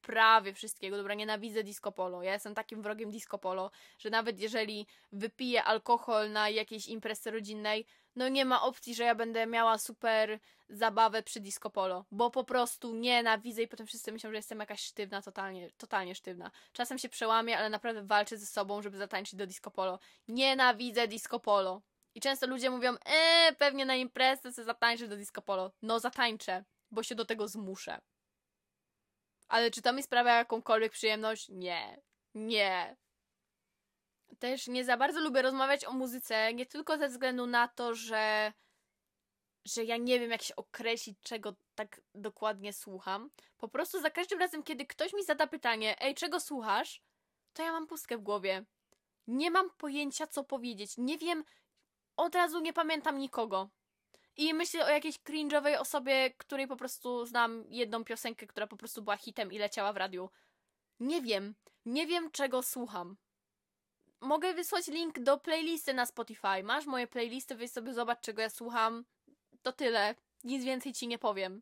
prawie wszystkiego. Dobra, nienawidzę disco polo. Ja jestem takim wrogiem disco polo, że nawet jeżeli wypiję alkohol na jakiejś imprezie rodzinnej, no nie ma opcji, że ja będę miała super zabawę przy disco polo, bo po prostu nienawidzę i potem wszyscy myślą, że jestem jakaś sztywna, totalnie, totalnie sztywna. Czasem się przełamię, ale naprawdę walczę ze sobą, żeby zatańczyć do disco polo. Nienawidzę disco polo. I często ludzie mówią, eee, pewnie na imprezę sobie zatańczysz do disco polo. No zatańczę, bo się do tego zmuszę. Ale czy to mi sprawia jakąkolwiek przyjemność? Nie. Nie. Też nie za bardzo lubię rozmawiać o muzyce, nie tylko ze względu na to, że że ja nie wiem, jak się określić, czego tak dokładnie słucham. Po prostu za każdym razem, kiedy ktoś mi zada pytanie, ej, czego słuchasz? To ja mam pustkę w głowie. Nie mam pojęcia, co powiedzieć. Nie wiem, od razu nie pamiętam nikogo. I myślę o jakiejś cringe'owej osobie, której po prostu znam jedną piosenkę, która po prostu była hitem i leciała w radiu. Nie wiem. Nie wiem, czego słucham. Mogę wysłać link do playlisty na Spotify. Masz moje playlisty, weź sobie zobacz, czego ja słucham. To tyle. Nic więcej ci nie powiem.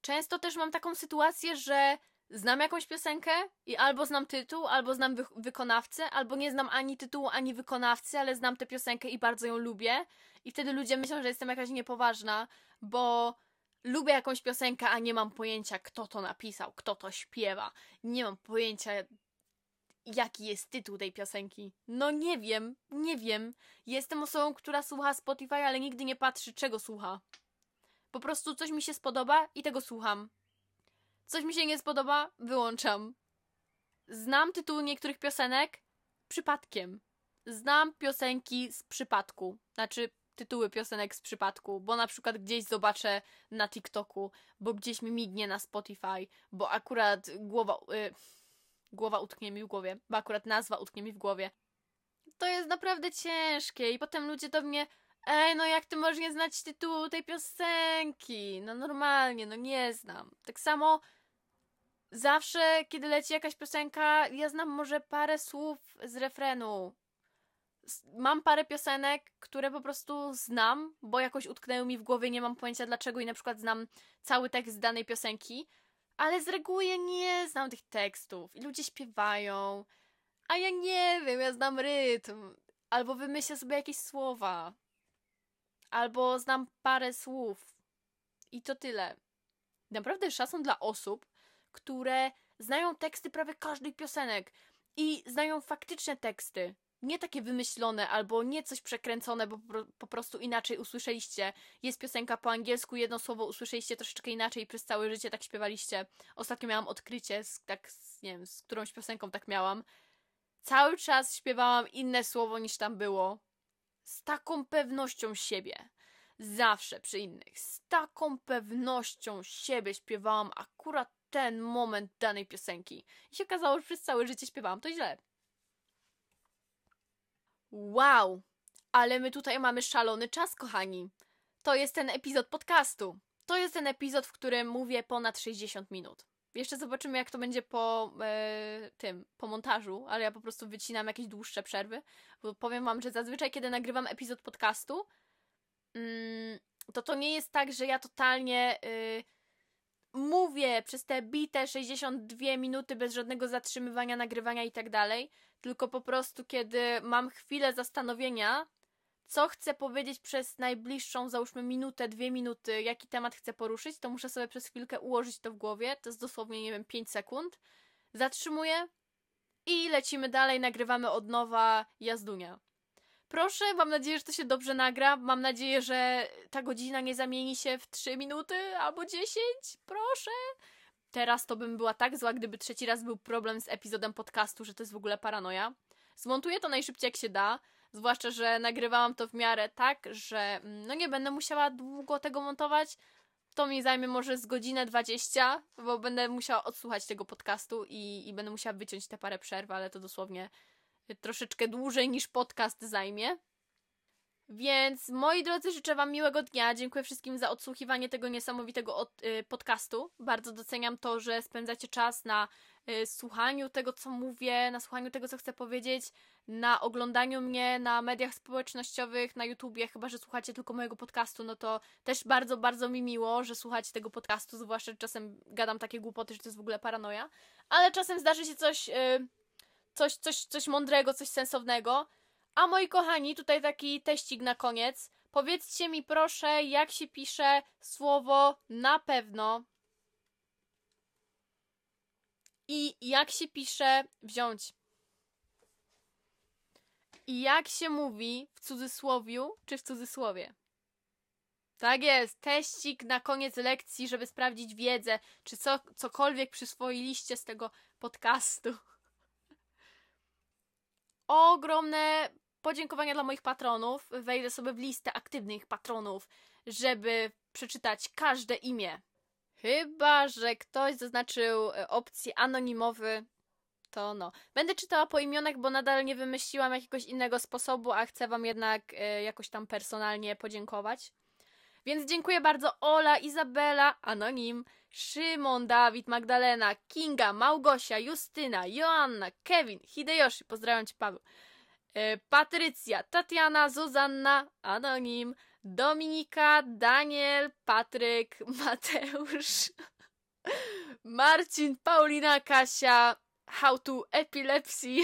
Często też mam taką sytuację, że znam jakąś piosenkę i albo znam tytuł, albo znam wy wykonawcę, albo nie znam ani tytułu, ani wykonawcy, ale znam tę piosenkę i bardzo ją lubię. I wtedy ludzie myślą, że jestem jakaś niepoważna, bo lubię jakąś piosenkę, a nie mam pojęcia, kto to napisał, kto to śpiewa. Nie mam pojęcia, jaki jest tytuł tej piosenki. No nie wiem, nie wiem. Jestem osobą, która słucha Spotify, ale nigdy nie patrzy, czego słucha. Po prostu coś mi się spodoba i tego słucham. Coś mi się nie spodoba, wyłączam. Znam tytuły niektórych piosenek przypadkiem. Znam piosenki z przypadku. Znaczy, tytuły piosenek z przypadku, bo na przykład gdzieś zobaczę na TikToku, bo gdzieś mi mignie na Spotify, bo akurat głowa. Y, głowa utknie mi w głowie, bo akurat nazwa utknie mi w głowie. To jest naprawdę ciężkie i potem ludzie do mnie Ej, no jak ty możesz nie znać tytułu tej piosenki? No normalnie, no nie znam. Tak samo zawsze, kiedy leci jakaś piosenka, ja znam może parę słów z refrenu. Mam parę piosenek, które po prostu znam, bo jakoś utknęły mi w głowie, nie mam pojęcia dlaczego i na przykład znam cały tekst danej piosenki, ale z reguły ja nie znam tych tekstów i ludzie śpiewają, a ja nie wiem, ja znam rytm, albo wymyślę sobie jakieś słowa albo znam parę słów. I to tyle. Naprawdę szacun dla osób, które znają teksty prawie każdej piosenek i znają faktyczne teksty. Nie takie wymyślone albo nie coś przekręcone, bo po prostu inaczej usłyszeliście. Jest piosenka po angielsku, jedno słowo usłyszeliście troszeczkę inaczej i przez całe życie tak śpiewaliście. Ostatnio miałam odkrycie, z, tak, z, nie wiem, z którąś piosenką tak miałam. Cały czas śpiewałam inne słowo niż tam było z taką pewnością siebie. Zawsze przy innych, z taką pewnością siebie śpiewałam akurat ten moment danej piosenki. I się okazało, że przez całe życie śpiewałam to źle. Wow! Ale my tutaj mamy szalony czas, kochani. To jest ten epizod podcastu. To jest ten epizod, w którym mówię ponad 60 minut. Jeszcze zobaczymy, jak to będzie po e, tym, po montażu, ale ja po prostu wycinam jakieś dłuższe przerwy. Bo powiem wam, że zazwyczaj, kiedy nagrywam epizod podcastu, mm, to to nie jest tak, że ja totalnie y, mówię przez te bite 62 minuty bez żadnego zatrzymywania, nagrywania i tak dalej, tylko po prostu, kiedy mam chwilę zastanowienia, co chcę powiedzieć przez najbliższą, załóżmy, minutę, dwie minuty, jaki temat chcę poruszyć, to muszę sobie przez chwilkę ułożyć to w głowie. To jest dosłownie, nie wiem, 5 sekund. Zatrzymuję i lecimy dalej, nagrywamy od nowa jazdunia. Proszę, mam nadzieję, że to się dobrze nagra. Mam nadzieję, że ta godzina nie zamieni się w 3 minuty albo 10. Proszę. Teraz to bym była tak zła, gdyby trzeci raz był problem z epizodem podcastu, że to jest w ogóle paranoja. Zmontuję to najszybciej jak się da. Zwłaszcza, że nagrywałam to w miarę tak, że mm, no nie będę musiała długo tego montować. To mi zajmie może z godzinę 20, bo będę musiała odsłuchać tego podcastu i, i będę musiała wyciąć te parę przerw, ale to dosłownie troszeczkę dłużej niż podcast zajmie. Więc moi drodzy, życzę Wam miłego dnia. Dziękuję wszystkim za odsłuchiwanie tego niesamowitego od, y, podcastu. Bardzo doceniam to, że spędzacie czas na y, słuchaniu tego, co mówię, na słuchaniu tego, co chcę powiedzieć, na oglądaniu mnie na mediach społecznościowych, na YouTubie. Chyba, że słuchacie tylko mojego podcastu, no to też bardzo, bardzo mi miło, że słuchacie tego podcastu. Zwłaszcza, czasem gadam takie głupoty, że to jest w ogóle paranoja. Ale czasem zdarzy się coś. Y, coś, coś, coś mądrego, coś sensownego. A moi kochani, tutaj taki teścik na koniec. Powiedzcie mi proszę, jak się pisze słowo na pewno. I jak się pisze wziąć. I jak się mówi w cudzysłowiu czy w cudzysłowie. Tak jest, teścik na koniec lekcji, żeby sprawdzić wiedzę, czy co, cokolwiek przyswoiliście z tego podcastu. Ogromne podziękowania dla moich patronów. Wejdę sobie w listę aktywnych patronów, żeby przeczytać każde imię. Chyba, że ktoś zaznaczył e, opcję anonimowy, to no. Będę czytała po imionach, bo nadal nie wymyśliłam jakiegoś innego sposobu, a chcę Wam jednak e, jakoś tam personalnie podziękować. Więc dziękuję bardzo Ola, Izabela, Anonim, Szymon, Dawid, Magdalena, Kinga, Małgosia, Justyna, Joanna, Kevin, Hideyoshi, pozdrawiam Cię Paweł, e, Patrycja, Tatiana, Zuzanna, Anonim, Dominika, Daniel, Patryk, Mateusz, Marcin, Paulina, Kasia, How to Epilepsy,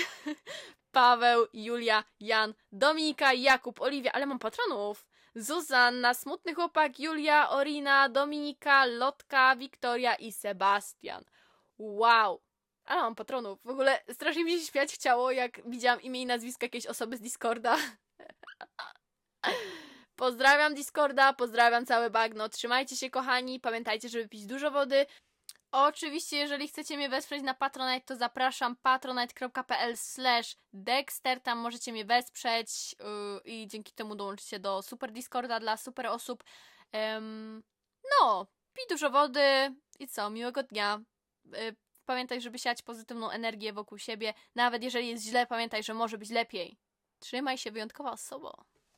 Paweł, Julia, Jan, Dominika, Jakub, Oliwia, ale mam patronów. Zuzanna, Smutny Chłopak, Julia, Orina, Dominika, Lotka, Wiktoria i Sebastian. Wow! Ale mam patronów. W ogóle strasznie mi się śmiać chciało, jak widziałam imię i nazwisko jakiejś osoby z Discorda. Pozdrawiam Discorda, pozdrawiam całe bagno. Trzymajcie się, kochani. Pamiętajcie, żeby pić dużo wody. Oczywiście, jeżeli chcecie mnie wesprzeć na Patronite, to zapraszam patronite.pl Dexter, tam możecie mnie wesprzeć yy, i dzięki temu dołączycie do super Discorda dla super osób. Ym, no, pij dużo wody i co, miłego dnia. Yy, pamiętaj, żeby siać pozytywną energię wokół siebie. Nawet jeżeli jest źle, pamiętaj, że może być lepiej. Trzymaj się wyjątkowa osobą.